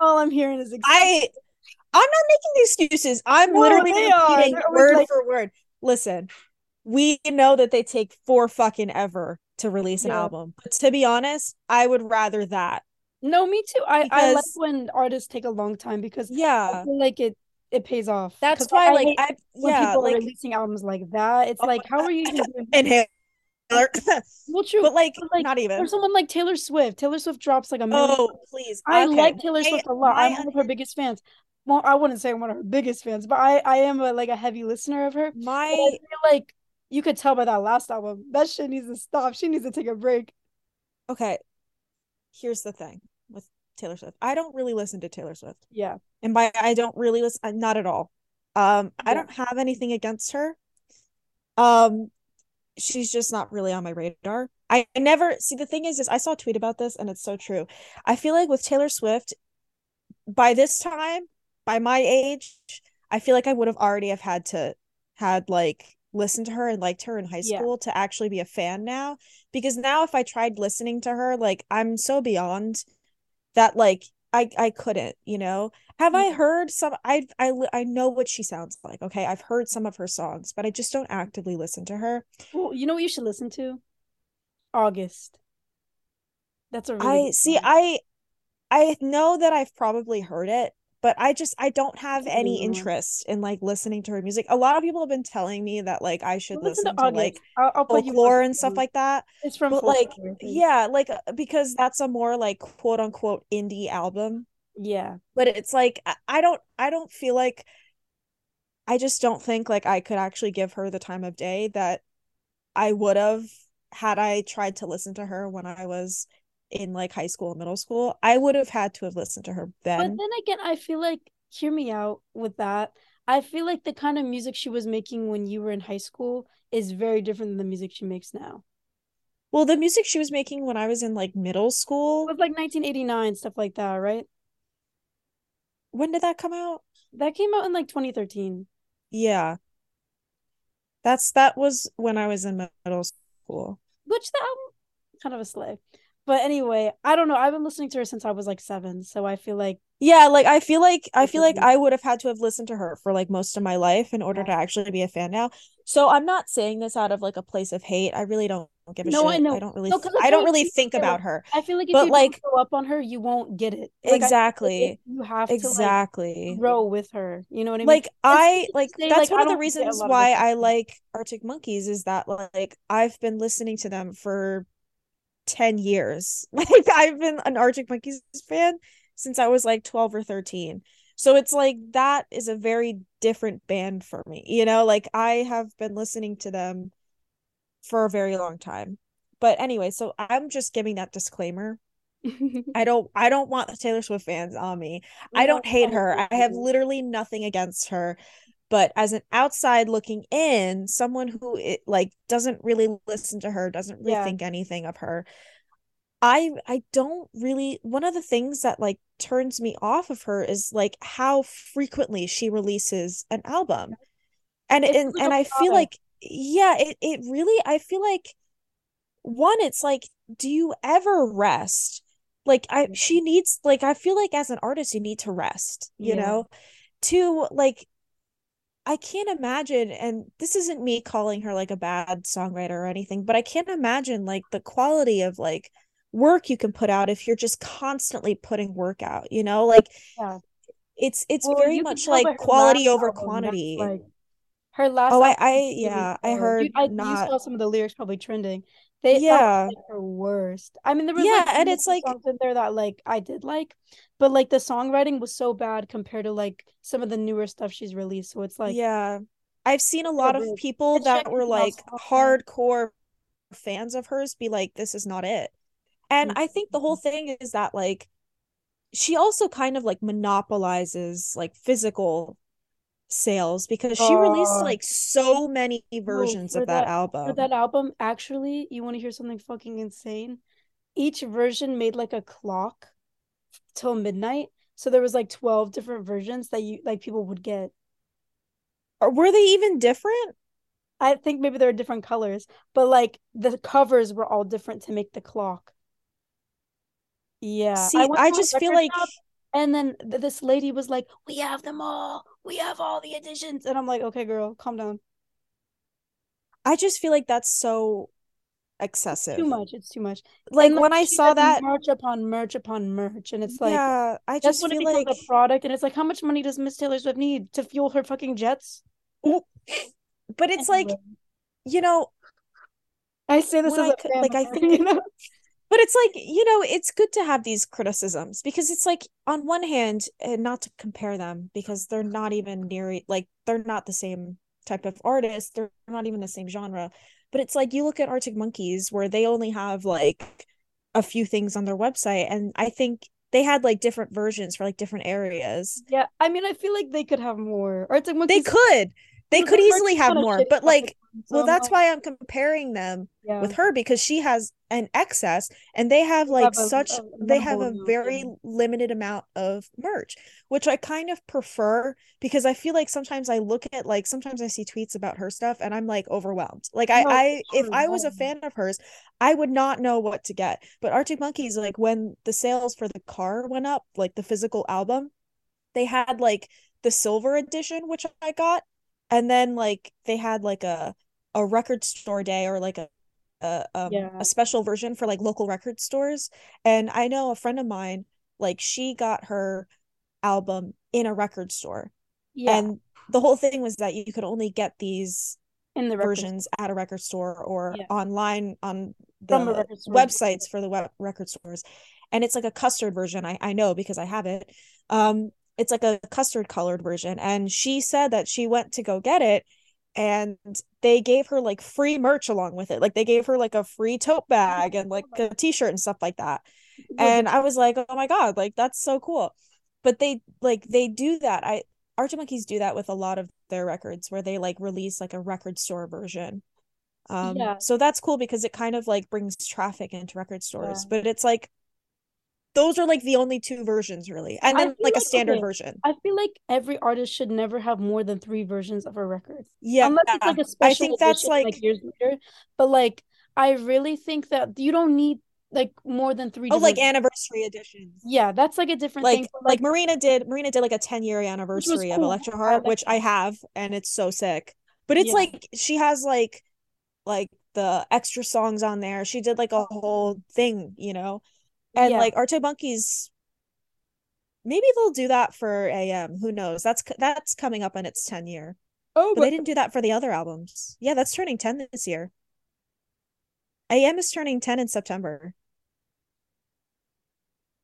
All I'm hearing is I I'm not making excuses. I'm No, literally repeating word like- for word. Listen, we know that they take four fucking ever to release an Yeah. album. But to be honest, I would rather that. No, me too. I, I like when artists take a long time because I Yeah. feel like it it pays off. That's why I like I when yeah, people are like releasing albums like that. It's Oh, like, how are you even doing inhaler. well true, but like, but, like, not even. or someone like Taylor Swift. Taylor Swift drops like a million. Oh, please. I Okay. like Taylor I- Swift a lot. I'm one of her biggest fans. Well, I wouldn't say I'm one of her biggest fans, but I I am a, like a heavy listener of her. But I my feel like you could tell by that last album that shit needs to stop. She needs to take a break. okay. Here's the thing Taylor Swift. I don't really listen to Taylor Swift. Yeah, and by I don't really listen, uh, not at all. Um, I don't have anything against her. Um, she's just not really on my radar. I, never see the thing is, is I saw a tweet about this and it's so true. I feel like with Taylor Swift, by this time, by my age, I feel like I would have already have had to had like listened to her and liked her in high Yeah. school to actually be a fan now. Because now if I tried listening to her, like I'm so beyond that like I I couldn't, you know. Have I mm-hmm. heard some I I I know what she sounds like. Okay? I've heard some of her songs, but I just don't actively listen to her. well, you know what you should listen to? August. That's a really I see. I I know that I've probably heard it, but I just I don't have any interest in like listening to her music. A lot of people have been telling me that like I should Well, listen, to to, like I'll, I'll put you on folklore and stuff like that. It's from But like yeah, like uh, because that's a more like quote unquote indie album. yeah. but it's like I don't I don't feel like I just don't think like I could actually give her the time of day that I would have had I tried to listen to her when I was in like high school and middle school. I would have had to have listened to her then. But then. again, I feel like hear me out with that. I feel like the kind of music she was making when you were in high school is very different than the music she makes now. Well, the music she was making when I was in like middle It school, was like 1989 stuff like that, right? when did that come out? That came out in like 2013. Yeah. That's that was when I was in middle school. Which the album kind of a slay. But anyway, I don't know. I've been listening to her since I was like seven, so I feel like Yeah, like I feel like I feel like I would have had to have listened to her for like most of my life in order Yeah. to actually be a fan now. So I'm not saying this out of like a place of hate. I really don't give a No, I shit. know. I don't really No, I don't really think feel. about her. I feel like if But, you like- don't grow up on her, you won't get it. Like, I feel like Exactly. you have to like Exactly. grow with her. You know what I mean? Like I like say, that's I one of the don't get a reasons lot of why I like Arctic Monkeys is that like I've been listening to them for 10 years. Like I've been an Arctic Monkeys fan since I was like 12 or 13. So it's like that is a very different band for me. You know, like I have been listening to them for a very long time. But anyway, so I'm just giving that disclaimer. I don't I don't want the Taylor Swift fans on me. I don't hate her. I have literally nothing against her. But as an outside looking in, someone who it, like doesn't really listen to her, doesn't really Yeah. think anything of her, I I don't really one of the things that like turns me off of her is like how frequently she releases an album. And It's and, and I feel like yeah, it it really I feel like one it's like do you ever rest? Like I Mhm. she needs like I feel like as an artist you need to rest, you Yeah. know? Two like I can't imagine, and this isn't me calling her like a bad songwriter or anything, but I can't imagine like the quality of like work you can put out if you're just constantly putting work out, you know? Like Yeah. it's it's Well, very much like quality over album. Quantity. like her last Oh, I I yeah, I good. You heard I you saw some of the lyrics probably trending. They Yeah. like her worst. I mean, there was Yeah, like and it's like in there that like I did like, but like the songwriting was so bad compared to like some of the newer stuff she's released. So it's like yeah. I've seen a lot of people that were like hardcore fans of hers be like, this is not it. And I think the whole mm-hmm. thing is that like she also kind of like monopolizes like physical sales because she released like so many versions of that that for album. that album, actually, you want to hear something fucking insane? Each version made like a clock till midnight. So there was like 12 different versions that you like people would get. Or were they even different? I think maybe there were different colors, but like the covers were all different to make the clock. Yeah, I See, went I just feel like shop and then th- this lady was like, "We have them all. We have all the editions." And I'm like, "Okay, girl, calm down. I just feel like that's so It's too much. It's too much." Like like when I saw that, merch upon merch upon merch, and it's like yeah, I just feel like a product, and it's like, how much money does Miss Taylor Swift need to fuel her fucking jets? But it's like, you know, I say this when as I a like I think you know? But it's like, you know, it's good to have these criticisms because it's like on one hand, and not to compare them because they're not even near like they're not the same type of artist, they're not even the same genre. But it's like you look at Arctic Monkeys where they only have like a few things on their website and I think they had like different versions for like different areas. Yeah, I mean, I feel like they could have more. Arctic Monkeys. They could. They could easily have more, but like, well, that's why I'm comparing them yeah, with her because she has an excess and they have like have a, such a they have a very Yeah, limited amount of merch, which I kind of prefer because I feel like sometimes I look at like sometimes I see tweets about her stuff and I'm like overwhelmed. Like I no, I if. I was a fan of hers, I would not know what to get. But Arctic Monkeys, like when the sales for the car went up, like the physical album, they had like the silver edition, which I got, and then like they had like a a record store day or like a a um a special version for like local record stores. And I know a friend of mine, like she got her album in a record store. yeah, And the whole thing was that you could only get these in the versions at a record store or Yeah, online on a the websites for the web record stores. And it's like a custard version. I, I know because I have it. Um, it's like a custard colored version. And she said that she went to go get it and they gave her like free merch along with it. Like they gave her like a free tote bag and like a t-shirt and stuff like that. And I was like, oh my God, like that's so cool. But they like they do that. I Arctic Monkeys do that with a lot of their records where they like release like a record store version. Um, yeah, so that's cool because it kind of like brings traffic into record yeah. stores. But it's like those are like the only two versions really. And then feel like a standard okay, version. I feel like every artist should never have more than three versions of a record, Yeah. unless it's like a I special think that's edition like like years later. But like, I really think that you don't need like more than three oh like anniversary editions. Yeah, that's like a different thing. Like But like like, Marina did Marina did like a 10 year anniversary of cool. Electra Heart, like which I have, and it's so sick. But it's Yeah. like she has like like the extra songs on there. She did like a whole thing, you know. And Yeah. like Arctic Monkeys, maybe they'll do that for AM. Who knows? That's that's coming up on its 10 year. Oh, But they didn't do that for the other albums. Yeah, that's turning 10 this year. AM is turning 10 in September.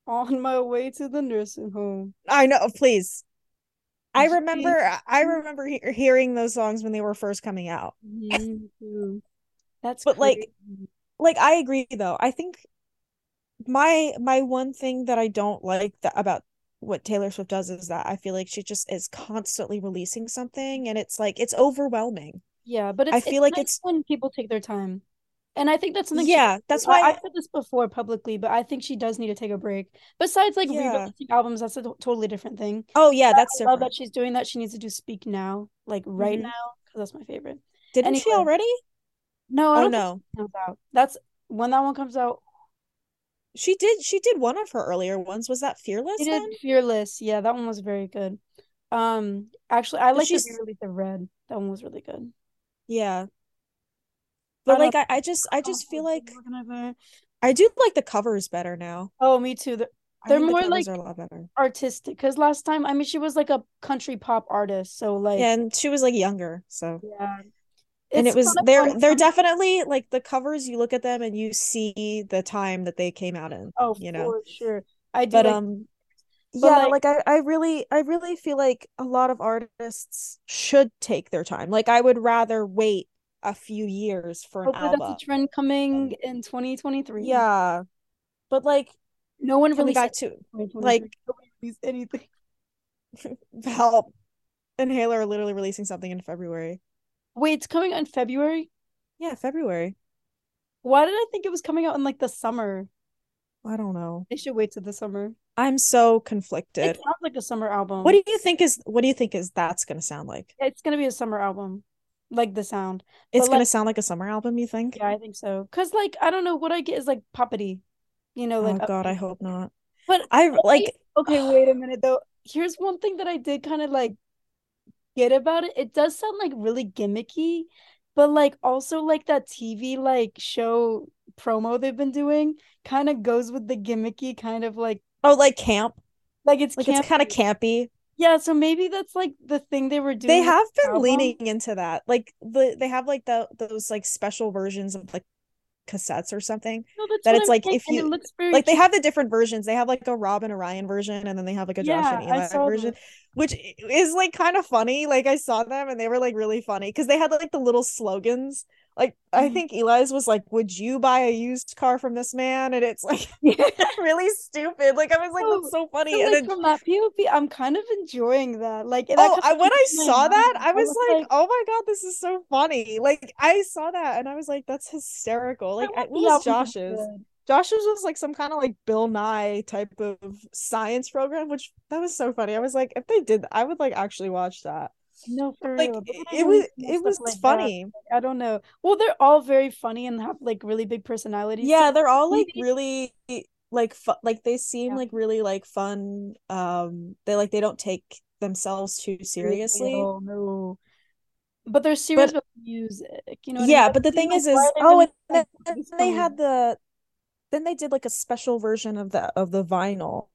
on my way to the nursing home. I know, please. I remember I remember he- hearing those songs when they were first coming out. Me too. That's But like like I agree though. I think my my one thing that I don't like that about what Taylor Swift does is that I feel like she just is constantly releasing something and it's like it's overwhelming. Yeah, but I it's it's feel like nice it's when people take their time. And I think that's something she yeah, that's why I've said this before publicly, but I think she does need to take a break. Besides like yeah. re-releasing albums, that's a totally different thing. Oh yeah, that's I love that she's doing that. She needs to do Speak Now, like right hmm now, because that's my favorite. Didn't she already? no, I Oh don't think no. it comes out. That's when that one comes out. She did she did one of her earlier ones. Was that She Fearless did then? Fearless. Yeah, that one was very good. Um, actually, I like the she's re-release of Red. That one was really good. yeah. But don't like I, I just I just feel like I do like the covers better now. Oh, me too. The, They're the more covers like are a lot better. artistic because last time, I mean, she was like a country pop artist, so like Yeah, and she was like younger, so yeah, and it was they're they're definitely like the covers you look at them and you see the time that they came out in, Oh, you know. for sure. I do But like, um but yeah, like like I I really I really feel like a lot of artists should take their time. Like I would rather wait a few years for an hopefully that's a trend coming Um, in 2023. yeah. But like No one released back to like Nobody released anything. help Inhaler are literally releasing something in February. Wait, it's coming out in February? Yeah, February. Why did I think it was coming out in like the summer? I don't know. They should wait till the summer. I'm so conflicted. It sounds like a summer album. What do you think is what do you think is that's gonna sound like? It's gonna be a summer album, like the sound. It's But gonna like, sound like a summer album, you think? yeah, I think so. Cause like I don't know what I get is like poppity, you know, like Oh God, I hope not. But I like okay, wait a minute though. Here's one thing that I did kind of like get about it. It does sound like really gimmicky, but like also like that TV like show promo they've been doing kind of goes with the gimmicky kind of like oh like camp. like it's Like it's kind of campy. campy. Yeah, so maybe that's like the thing they were doing they have been album. leaning into that. Like the they have like the those like special versions of like cassettes or something No, that's that it's I'm like saying, if and you like they have the different versions. They have like a Rob and Ryan version and then they have like a Josh and Yeah, I Eli version, those. which is like kind of funny. Like I saw them and they were like really funny because they had like the little slogans. Like I Mhm. think Eli's was like, "Would you buy a used car from this man?" And it's like really stupid. Like I was like, Oh, "That's so so funny." And like then from that POV, I'm kind of enjoying that. Like Oh, kind I when I saw that, mind. I I was was like, like, "Oh my God, this is so funny!" Like I saw that and I was like, "That's hysterical!" Like, I, what was album to be Josh's? good. Josh's was like some kind of like Bill Nye type of science program, which that was so funny. I was like, if they did, I would like actually watch that. No, for Like real. It, was, it was like funny. Like, I don't know. Well, they're all very funny and have like really big personalities. So Yeah, they're all like really like fu- like they seem yeah, like really like fun. Um, they like they don't take themselves too seriously all. No. But they're serious But about music. You know what I mean? yeah, but the thing like, is, is oh, and then they had the then they did like a special version of the of the vinyl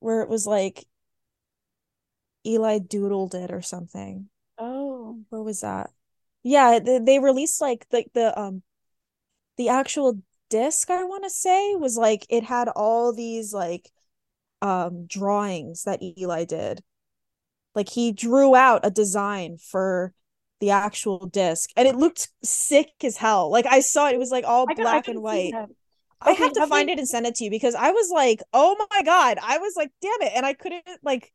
where it was like Eli doodled it or something. Oh. What was that? Yeah, they, they released like the the um the actual disc I want to say was like it had all these like um drawings that Eli did. Like he drew out a design for the actual disc and it looked sick as hell. Like I saw it, it was like all I black and white. that. I Okay, have to find it and send it to you because I was like, oh my God. I was like, damn it. And I couldn't like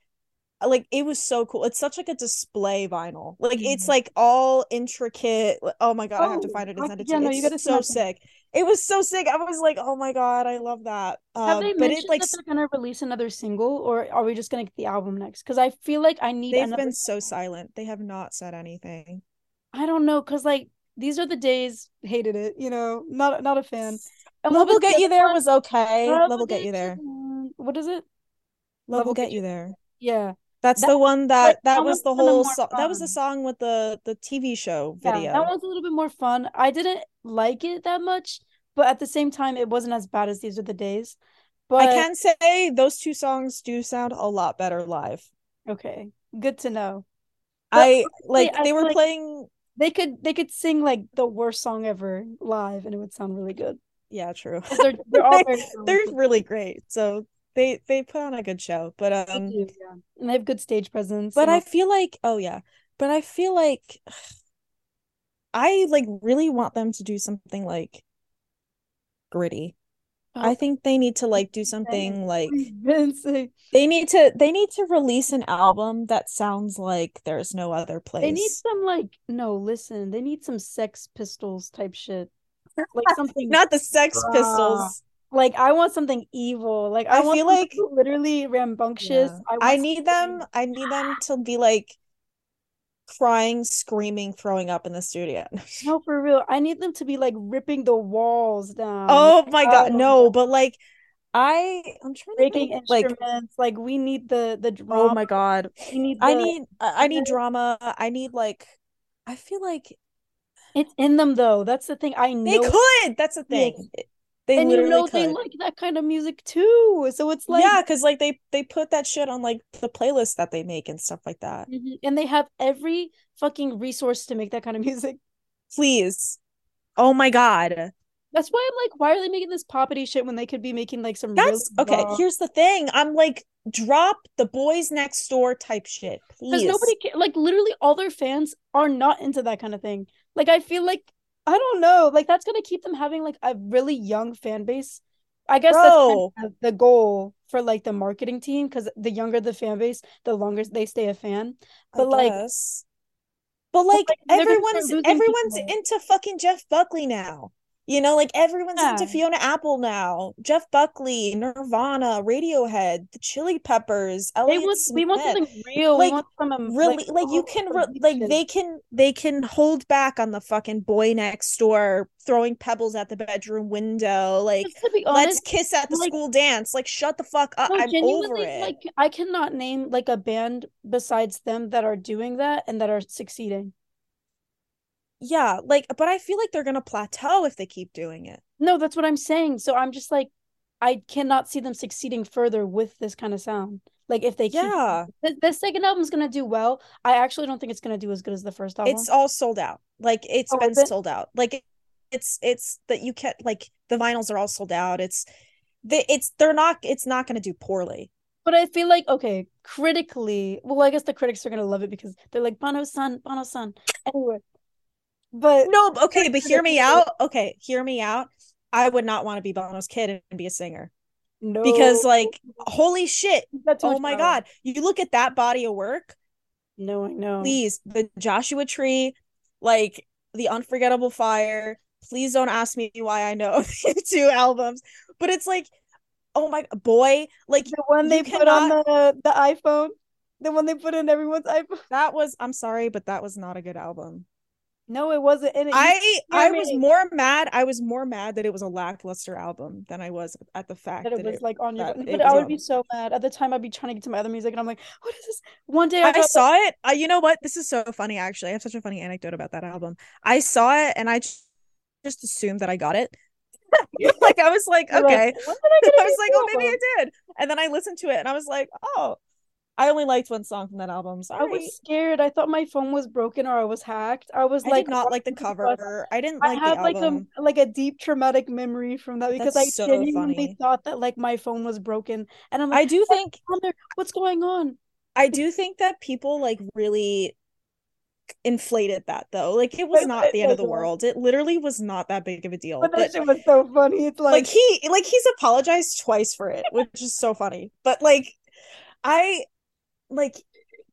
like it was so cool. It's such like a display vinyl. Like it's Mhm. like all intricate. Oh my God, I have to Oh, find it and send it to yeah, you. no, you gotta It's so that to me. sick. It was so sick. I was like, oh my God, I love that. Have Uh, they it mentioned like that they're gonna release another single, or are we just gonna get the album next? Because I feel like I need they've been so single. silent. They have not said anything. I don't know, because like these are the days, hated it, you know, not not a fan. And Love Will Get You There one? was okay. Love Love will Get You. There. What is it? Love Love Will Get you. There. Yeah, That's that the one that that that was one's the whole song. That was the song with the the TV show Yeah, that video. one's a little bit more fun. I didn't like it that much, but at the same time, it wasn't as bad as These Are the Days. But I can say those two songs do sound a lot better live. okay, good to know. But I like I they were like playing they could they could sing like the worst song ever live, and it would sound really good. yeah, true. they're they're all They very they're really great. So they they put on a good show. But They um do, yeah. And they have good stage presence but I feel like oh yeah. But I feel like I like really want them to do something like gritty. I Oh, think they need to like do we've been saying, something like we've been saying. they need to they need to release an album that sounds like there's no other place. They need some like no, listen, they need some Sex Pistols type shit. Like something Not the Sex. Pistols. Like I want something evil. Like I I want feel like literally rambunctious. yeah. I I need something them I need them to be like crying, screaming, throwing up in the studio. no for real. I need them to be like ripping the walls down. Oh my God, Oh, no, but like I I'm trying to breaking think like instruments. Like we need the the drama. oh drama. my God. We need I need I I need drama. I need like I feel like It's in them though. That's the thing. I need. they could. That's the Yes. thing. They and you know could. they like that kind of music too. So it's like yeah, because like they they put that shit on like the playlist that they make and stuff like that. Mhm. and they have every fucking resource to make that kind of music. Please. Oh my god. That's why I'm like, why are they making this poppity shit when they could be making like some That's really okay. raw- Here's the thing. I'm like, drop the boys next door type shit. because nobody ca- like literally all their fans are not into that kind of thing. Like I feel like I don't know, like that's gonna keep them having like a really young fan base. I guess Bro. that's the goal for like the marketing team because the younger the fan base, the longer they stay a fan. But like. But like like, they're gonna start everyone's everyone's people. into fucking Jeff Buckley now. You know, like everyone's into Fiona Apple now. Jeff Buckley, Nirvana, Radiohead, the Chili Peppers, they Elliott want we want something real. Like, we want some um, really like you can re- like they can they can hold back on the fucking boy next door throwing pebbles at the bedroom window like be let's kiss at the like- school dance like shut the fuck up no, i'm over it like I cannot name like a band besides them that are doing that and that are succeeding. Yeah like but i feel like they're gonna plateau if they keep doing it No, that's what I'm saying. So I'm just like, I cannot see them succeeding further with this kind of sound. Like if they keep yeah the, the second album's gonna do well, I actually don't think it's gonna do as good as the first album. it's all sold out like it's Oh, been sold out like it's it's that you can't like the vinyls are all sold out it's they, it's they're not it's not gonna do poorly But I feel like okay, critically, well, I guess the critics are gonna love it because they're like Bono's son, Bono's son. Anyway, but No, okay, but hear me out. Okay, hear me out. I would not want to be Bono's kid and be a singer no, because, like, holy shit! That's Oh my god, you look at that body of work. No, I know. Please, the Joshua Tree, like the Unforgettable Fire. Please don't ask me why I know two albums, but it's like, oh my boy, like The one they put on the the iPhone, the one they put in everyone's iPhone. that was. I'm sorry, but that was not a good album. No, it wasn't. And it, I I was more mad. I was more mad that it was a lackluster album than I was at the fact that it was like on your but I would on- be so mad. At the time I'd be trying to get to my other music and I'm like, what is this? One day I, I saw it. I, you know what? This is so funny. Actually, I have such a funny anecdote about that album. I saw it and I just assumed that I got it. like I was like, You're like, okay. did I I was like, oh, maybe I did. And then I listened to it and I was like, oh, I only liked one song from that album. I was scared. I thought my phone was broken or I was hacked. I was I like did not like the walking through bus. cover. I didn't I like have the like a like a deep traumatic memory from that because That's I so genuinely funny. thought that like my phone was broken and I'm like, I do "What's think there? What's going on? I do think that people like really inflated that though. Like it was not the end of the world. It literally was not that big of a deal. But that But shit was so funny. It's like, like he like he's apologized twice for it, which is so funny. But like I like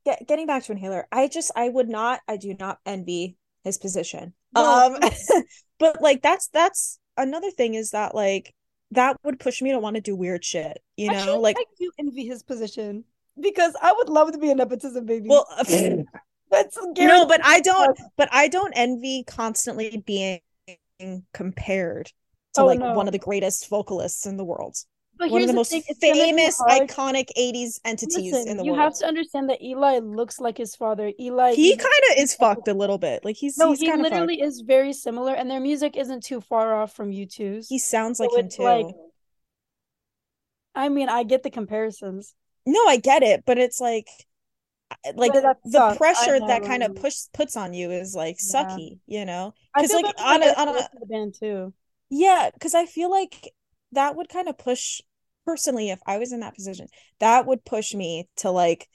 get, getting back to inhaler, I just I would not I do not envy his position. Um but like that's that's another thing is that like that would push me to want to do weird shit, you know? actually, like I do envy his position because I would love to be a nepotism baby. well that's no, but I don't but I don't envy constantly being compared to Oh, like no. one of the greatest vocalists in the world. But one of here's the most thing, famous iconic 80s entities Listen, in the you world. You have to understand that Eli looks like his father. Eli, he kind of is fucked a little bit. Like he's no, he's he literally fucked. is very similar, and their music isn't too far off from U2's. He sounds So like him too. like- I mean, I get the comparisons. no, I get it, but it's like like the sucks. Pressure that kind of push puts on you is like Yeah. sucky, you know? Because like, on a- on a- the band too. Yeah, because I feel like that would kind of push personally if I was in that position, that would push me to like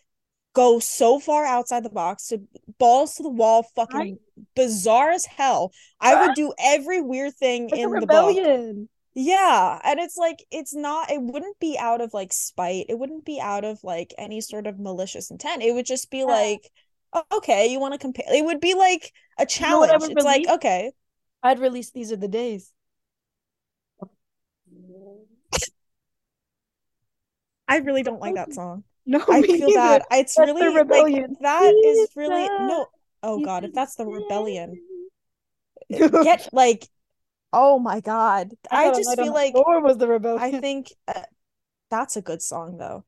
go so far outside the box to balls to the wall, fucking Right. bizarre as hell. I would do every weird thing a in the book. rebellion. Yeah, and it's like it's not it wouldn't be out of like spite. It wouldn't be out of like any sort of malicious intent. It would just be Yeah. like, "Oh, okay, you want to compare. It would be like a know I challenge. would It's like, okay, I'd release These Are the Days. I really don't like that song. No, I feel bad. It's That's really like that is really no. Oh God, if that's the rebellion, get like, oh my God. I thought A just feel like Floor was the rebellion. I think uh, that's a good song though.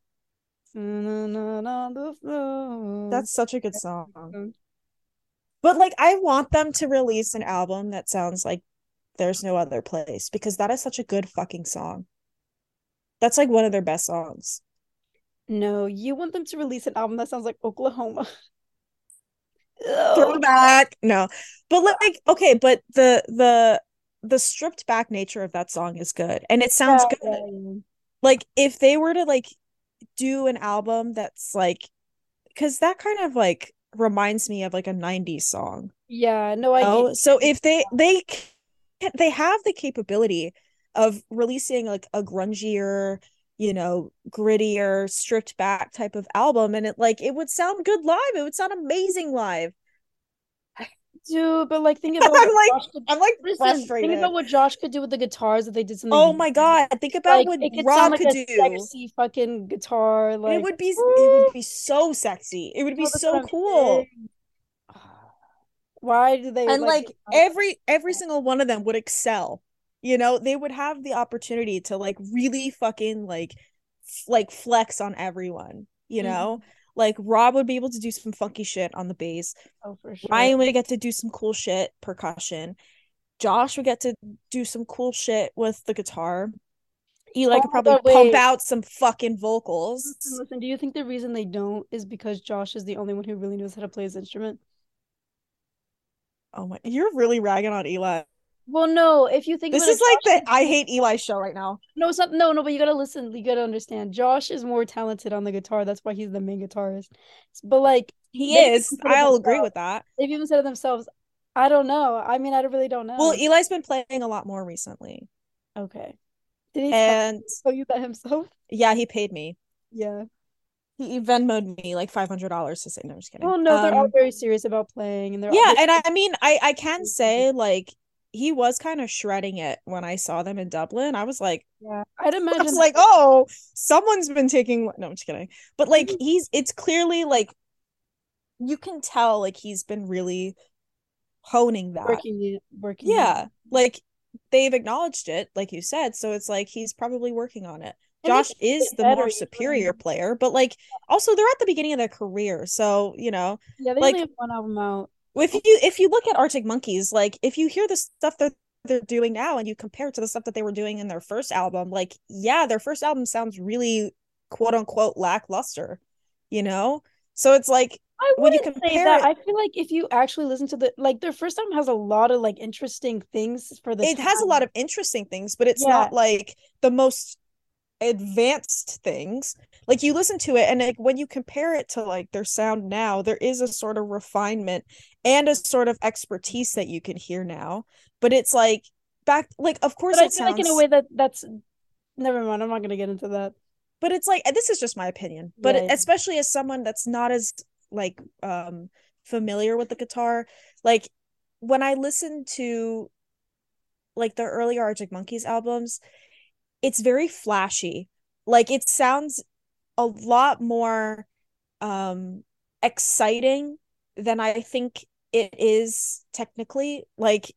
on the floor. That's such a good song. But like I want them to release an album that sounds like There's No Other Place because that is such a good fucking song. That's like one of their best songs. No, you want them to release an album that sounds like Oklahoma. Throwback. No. But like okay, but the the the stripped back nature of that song is good and it sounds yeah, good. Like if they were to like do an album that's like cuz that kind of like reminds me of like a 90s song. Yeah, no I know? So if they they they have the capability of releasing like a grungier you know grittier stripped back type of album and it like it would sound good live it would sound amazing live Dude, but like think about I'm like could, I'm like listen. Think about what Josh could do with the guitars that they did something. Oh my god! Think about like, what it could Rob like could do. Sexy fucking guitar. Like it would be. It would be so sexy. It would be so cool. Why do they? And like, like every every single one of them would excel you know they would have the opportunity to like really fucking like f- like flex on everyone you mm-hmm. know like rob would be able to do some funky shit on the bass oh for sure ryan would get to do some cool shit percussion josh would get to do some cool shit with the guitar Eli oh, could probably pump out some fucking vocals. Listen, listen, do you think the reason they don't is because Josh is the only one who really knows how to play his instrument? Oh my, you're really ragging on Eli. Well, no, if you think this is like the I hate Eli show right now. No, it's not. No, no, but you gotta listen. You gotta understand. Josh is more talented on the guitar. That's why he's the main guitarist. But like he is, I'll agree with that. They've even said it themselves. I don't know. I mean, I really don't know. Well, Eli's been playing a lot more recently. Okay. Did he and tell you that himself? Yeah, he paid me. Yeah. He Venmoed me like five hundred dollars to say no. I'm just kidding. Oh no, they're um, all very serious about playing, and they're yeah. and I, I mean, I I can say like he was kind of shredding it when I saw them in Dublin. I was like, yeah, I'd imagine. I was like, oh, someone's been taking. No, I'm just kidding. But like, mm-hmm. he's. It's clearly like, you can tell like he's been really honing that, working it, working. Yeah, it. like they've acknowledged it, like you said. So it's like he's probably working on it. Josh is the more superior player, but like also they're at the beginning of their career, so you know, yeah, they like, only have one album out if you if you look at Arctic Monkeys, like if you hear the stuff that they're doing now and you compare it to the stuff that they were doing in their first album, like yeah, their first album sounds really quote unquote lackluster, you know? So it's like I when you compare say that. It, I feel like if you actually listen to the like their first album has a lot of like interesting things for the It time. has a lot of interesting things, but it's yeah. not like the most advanced things like you listen to it and like when you compare it to like their sound now there is a sort of refinement and a sort of expertise that you can hear now but it's like back like of course but I feel sounds like in a way that that's never mind i'm not going to get into that but it's like this is just my opinion but yeah, yeah. especially as someone that's not as like um familiar with the guitar like when i listen to like the early arctic monkeys albums it's very flashy. Like it sounds a lot more um exciting than I think it is technically. Like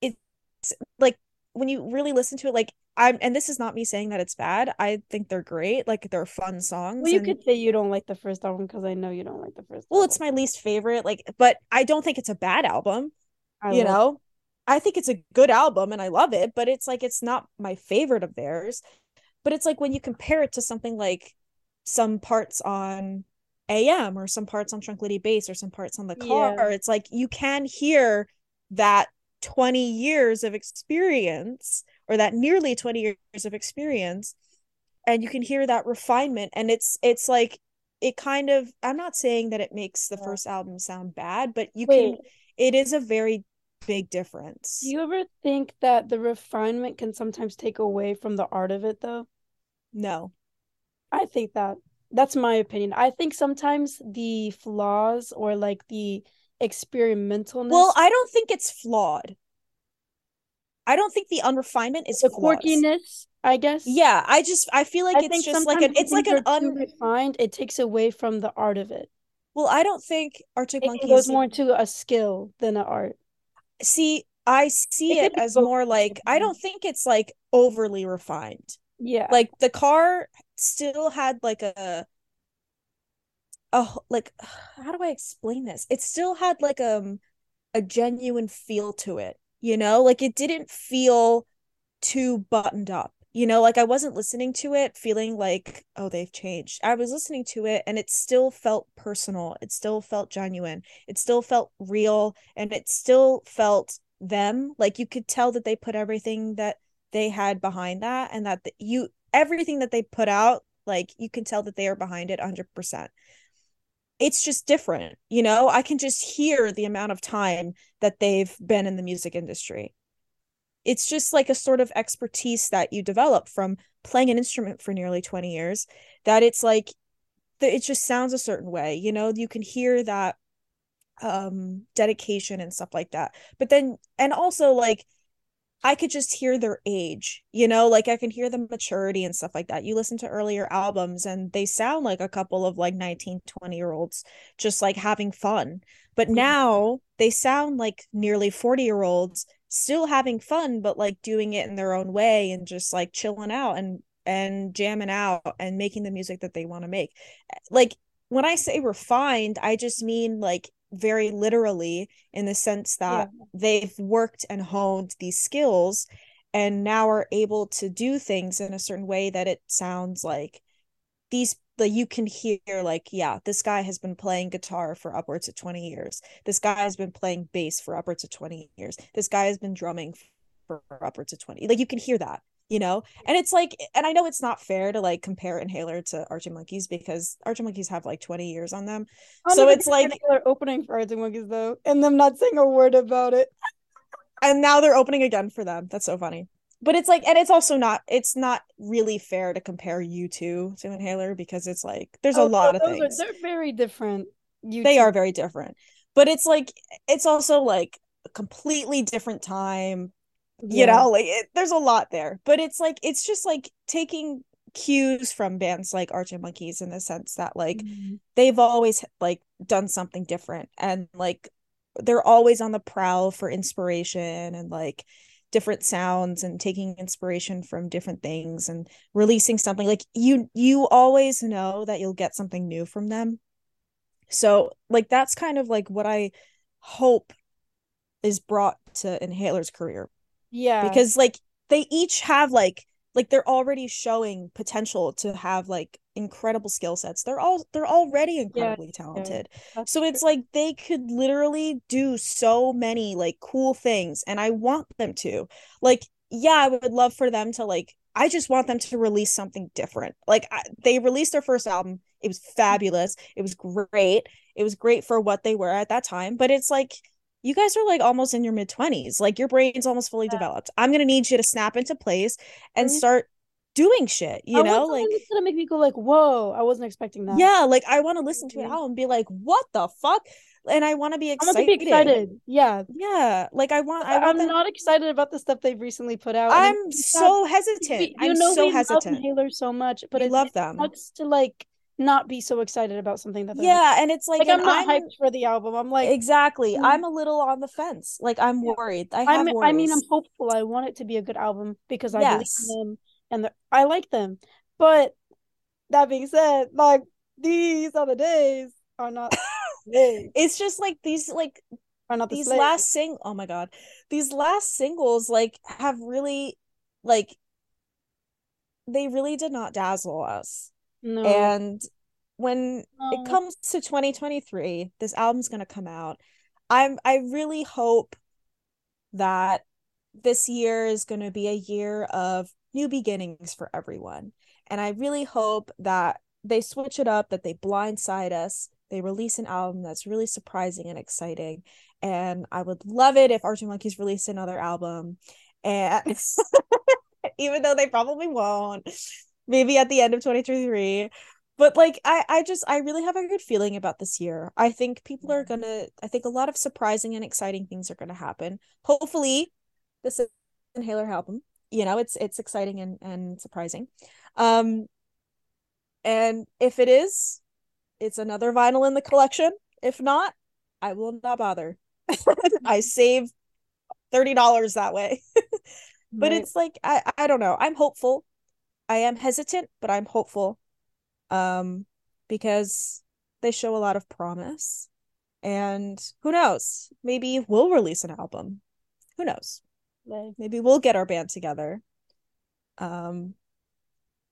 it's like when you really listen to it, like I'm and this is not me saying that it's bad. I think they're great. Like they're fun songs. Well, you and... could say you don't like the first album because I know you don't like the first. Well, album. it's my least favorite. Like, but I don't think it's a bad album. I you know, I think it's a good album and I love it, but it's like it's not my favorite of theirs. But it's like when you compare it to something like some parts on AM or some parts on Tranquility Base or some parts on the car, yeah. it's like you can hear that 20 years of experience or that nearly 20 years of experience and you can hear that refinement and it's it's like it kind of i'm not saying that it makes the yeah. first album sound bad but you Wait. can it is a very big difference. Do you ever think that the refinement can sometimes take away from the art of it though? No. I think that that's my opinion. I think sometimes the flaws or like the experimentalness Well, I don't think it's flawed. I don't think the unrefinement is the flaws. quirkiness, I guess. Yeah, I just I feel like I it's just like an it's like an unrefined. It takes away from the art of it. Well, I don't think Arctic Monkeys goes more into a skill than an art see i see it, it as more like i don't think it's like overly refined yeah like the car still had like a oh like how do i explain this it still had like um a genuine feel to it you know? Like it didn't feel too buttoned up. You know, like I wasn't listening to it feeling like, oh, they've changed. I was listening to it and it still felt personal. It still felt genuine. It still felt real and it still felt them. Like you could tell that they put everything that they had behind that and that the, you everything that they put out, like you can tell that they are behind it 100% it's just different you know i can just hear the amount of time that they've been in the music industry it's just like a sort of expertise that you develop from playing an instrument for nearly 20 years that it's like it just sounds a certain way you know you can hear that um dedication and stuff like that but then and also like I could just hear their age, you know, like I can hear the maturity and stuff like that. You listen to earlier albums and they sound like a couple of like 19, 20 year olds just like having fun. But mm-hmm. now they sound like nearly 40 year olds still having fun, but like doing it in their own way and just like chilling out and and jamming out and making the music that they want to make. Like when I say refined, I just mean like very literally in the sense that yeah. they've worked and honed these skills and now are able to do things in a certain way that it sounds like these like you can hear like yeah this guy has been playing guitar for upwards of 20 years. This guy has been playing bass for upwards of 20 years. This guy has been drumming for upwards of 20 like you can hear that you know? And it's like and i know it's not fair to like compare inhaler to arctic monkeys because arctic monkeys have like 20 years on them. So it's like inhaler opening for arctic monkeys though and them not saying a word about it. And now they're opening again for them. That's so funny but it's like and it's also not it's not really fair to compare U2 to inhaler because it's like there's oh, a lot of things are, they're very different U2. they are very different but it's like it's also like a completely different time yeah. you know like it, there's a lot there but it's like it's just like taking cues from bands like arctic monkeys in the sense that like mm-hmm. they've always like done something different and like they're always on the prowl for inspiration and like different sounds and taking inspiration from different things and releasing something like you you always know that you'll get something new from them so like that's kind of like what i hope is brought to inhaler's career yeah. Because like they each have like like they're already showing potential to have like incredible skill sets. They're all they're already incredibly yeah, talented. Yeah, so it's true. like they could literally do so many like cool things and I want them to. Like yeah, I would love for them to like I just want them to release something different. Like I, they released their first album. It was fabulous. It was great. It was great for what they were at that time, but it's like you guys are like almost in your mid 20s like your brain's almost fully yeah. developed i'm gonna need you to snap into place and mm-hmm. start doing shit you I know like it's gonna make me go like whoa i wasn't expecting that. Yeah like i want to listen to it mm-hmm. out and be like what the fuck? And i want to be excited. be excited. yeah. Yeah like i want I am not excited about the stuff they've recently put out. I'm so hesitant. you i'm know so we hesitant. Love Inhaler so much but I love them. sucks to like not be so excited about something that yeah and it's like, like i'm not I'm, hyped for the album. I'm like exactly. Mm-hmm. i'm a little on the fence. Like i'm yeah. worried. I have i mean i'm hopeful. I want it to be a good album because i yes. believe in them and i like them but that being said like these other days are not it's just like these like are not the these last sing oh my god these last singles like have really like they really did not dazzle us no. And when no. it comes to 2023, this album's going to come out. I'm I really hope that this year is going to be a year of new beginnings for everyone. And I really hope that they switch it up, that they blindside us, they release an album that's really surprising and exciting. And I would love it if Arctic Monkeys released another album. And even though they probably won't, maybe at the end of 2023 but like i i just i really have a good feeling about this year i think people are gonna i think a lot of surprising and exciting things are gonna happen hopefully this is inhaler album you know it's it's exciting and and surprising um and if it is it's another vinyl in the collection if not i will not bother i save $30 that way but right. it's like i i don't know i'm hopeful I am hesitant, but I'm hopeful. Um, because they show a lot of promise. And who knows? Maybe we'll release an album. who knows? Like, Maybe we'll get our band together. Um,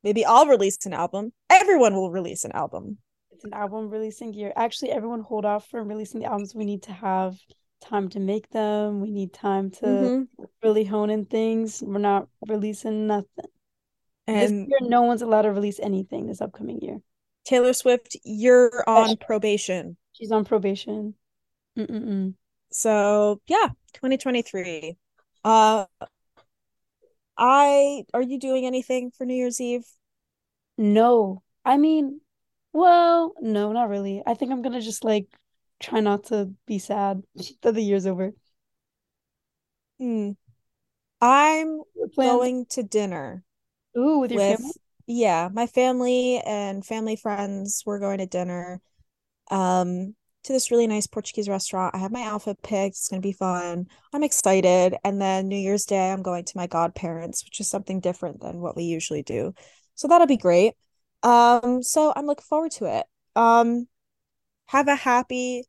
maybe I'll release an album. Everyone will release an album. it's an album releasing year. Actually, everyone hold off from releasing the albums. We need to have time to make them. We need time to Mhm. really hone in things. We're not releasing nothing. This And year, no one's allowed to release anything this upcoming year. Taylor Swift, you're on probation. She's on probation. Mm-mm-mm. So yeah, 2023. Uh, I are you doing anything for New Year's Eve? No, I mean, well, no, not really. I think I'm gonna just like try not to be sad that the year's over. Hmm. I'm going to dinner Ooh, with your with family? yeah, my family and family friends. We're going to dinner um to this really nice Portuguese restaurant. I have my outfit picked. It's gonna be fun. I'm excited. And then New Year's Day, I'm going to my godparents, which is something different than what we usually do. So that'll be great. Um, so I'm looking forward to it. Um, have a happy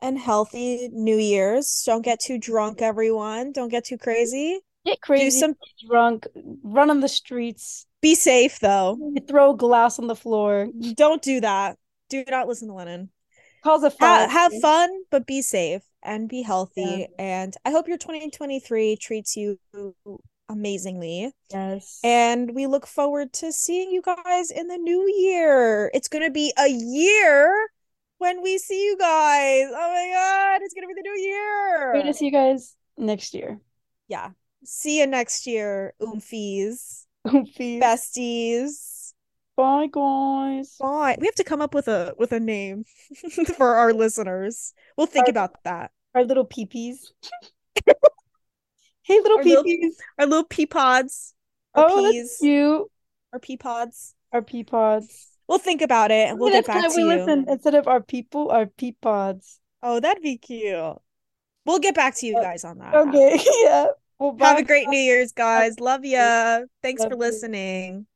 and healthy New Year's. Don't get too drunk, everyone. Don't get too crazy. Get crazy. Do some get drunk, run on the streets, be safe though. throw glass on the floor, Don't do that. Do not listen to Lennon. Cause a Ha have fun, but be safe and be Yeah. healthy. And I hope your 2023 treats you amazingly. Yes. And we look forward to seeing you guys in the new year. It's going to be a year when we see you guys. Oh my God, it's going to be the new year. We're gonna see you guys next year. Yeah. See you next year, oomfies, Peace. besties. Bye, guys. Bye. We have to come up with a with a name for our listeners. We'll think Our, about that. our little peepees. Hey, little Our little peepees. our little pea pods, our Oh, that's peas, cute. our pea pods. Our pea pods. We'll think about it and we'll get back to we you. listen, instead of our people, our pea pods. Oh, that'd be cute. We'll get back to you Uh, guys on that. Okay, yeah. Well, Have a great New Year's, guys. Love ya. Thanks Love for you. listening.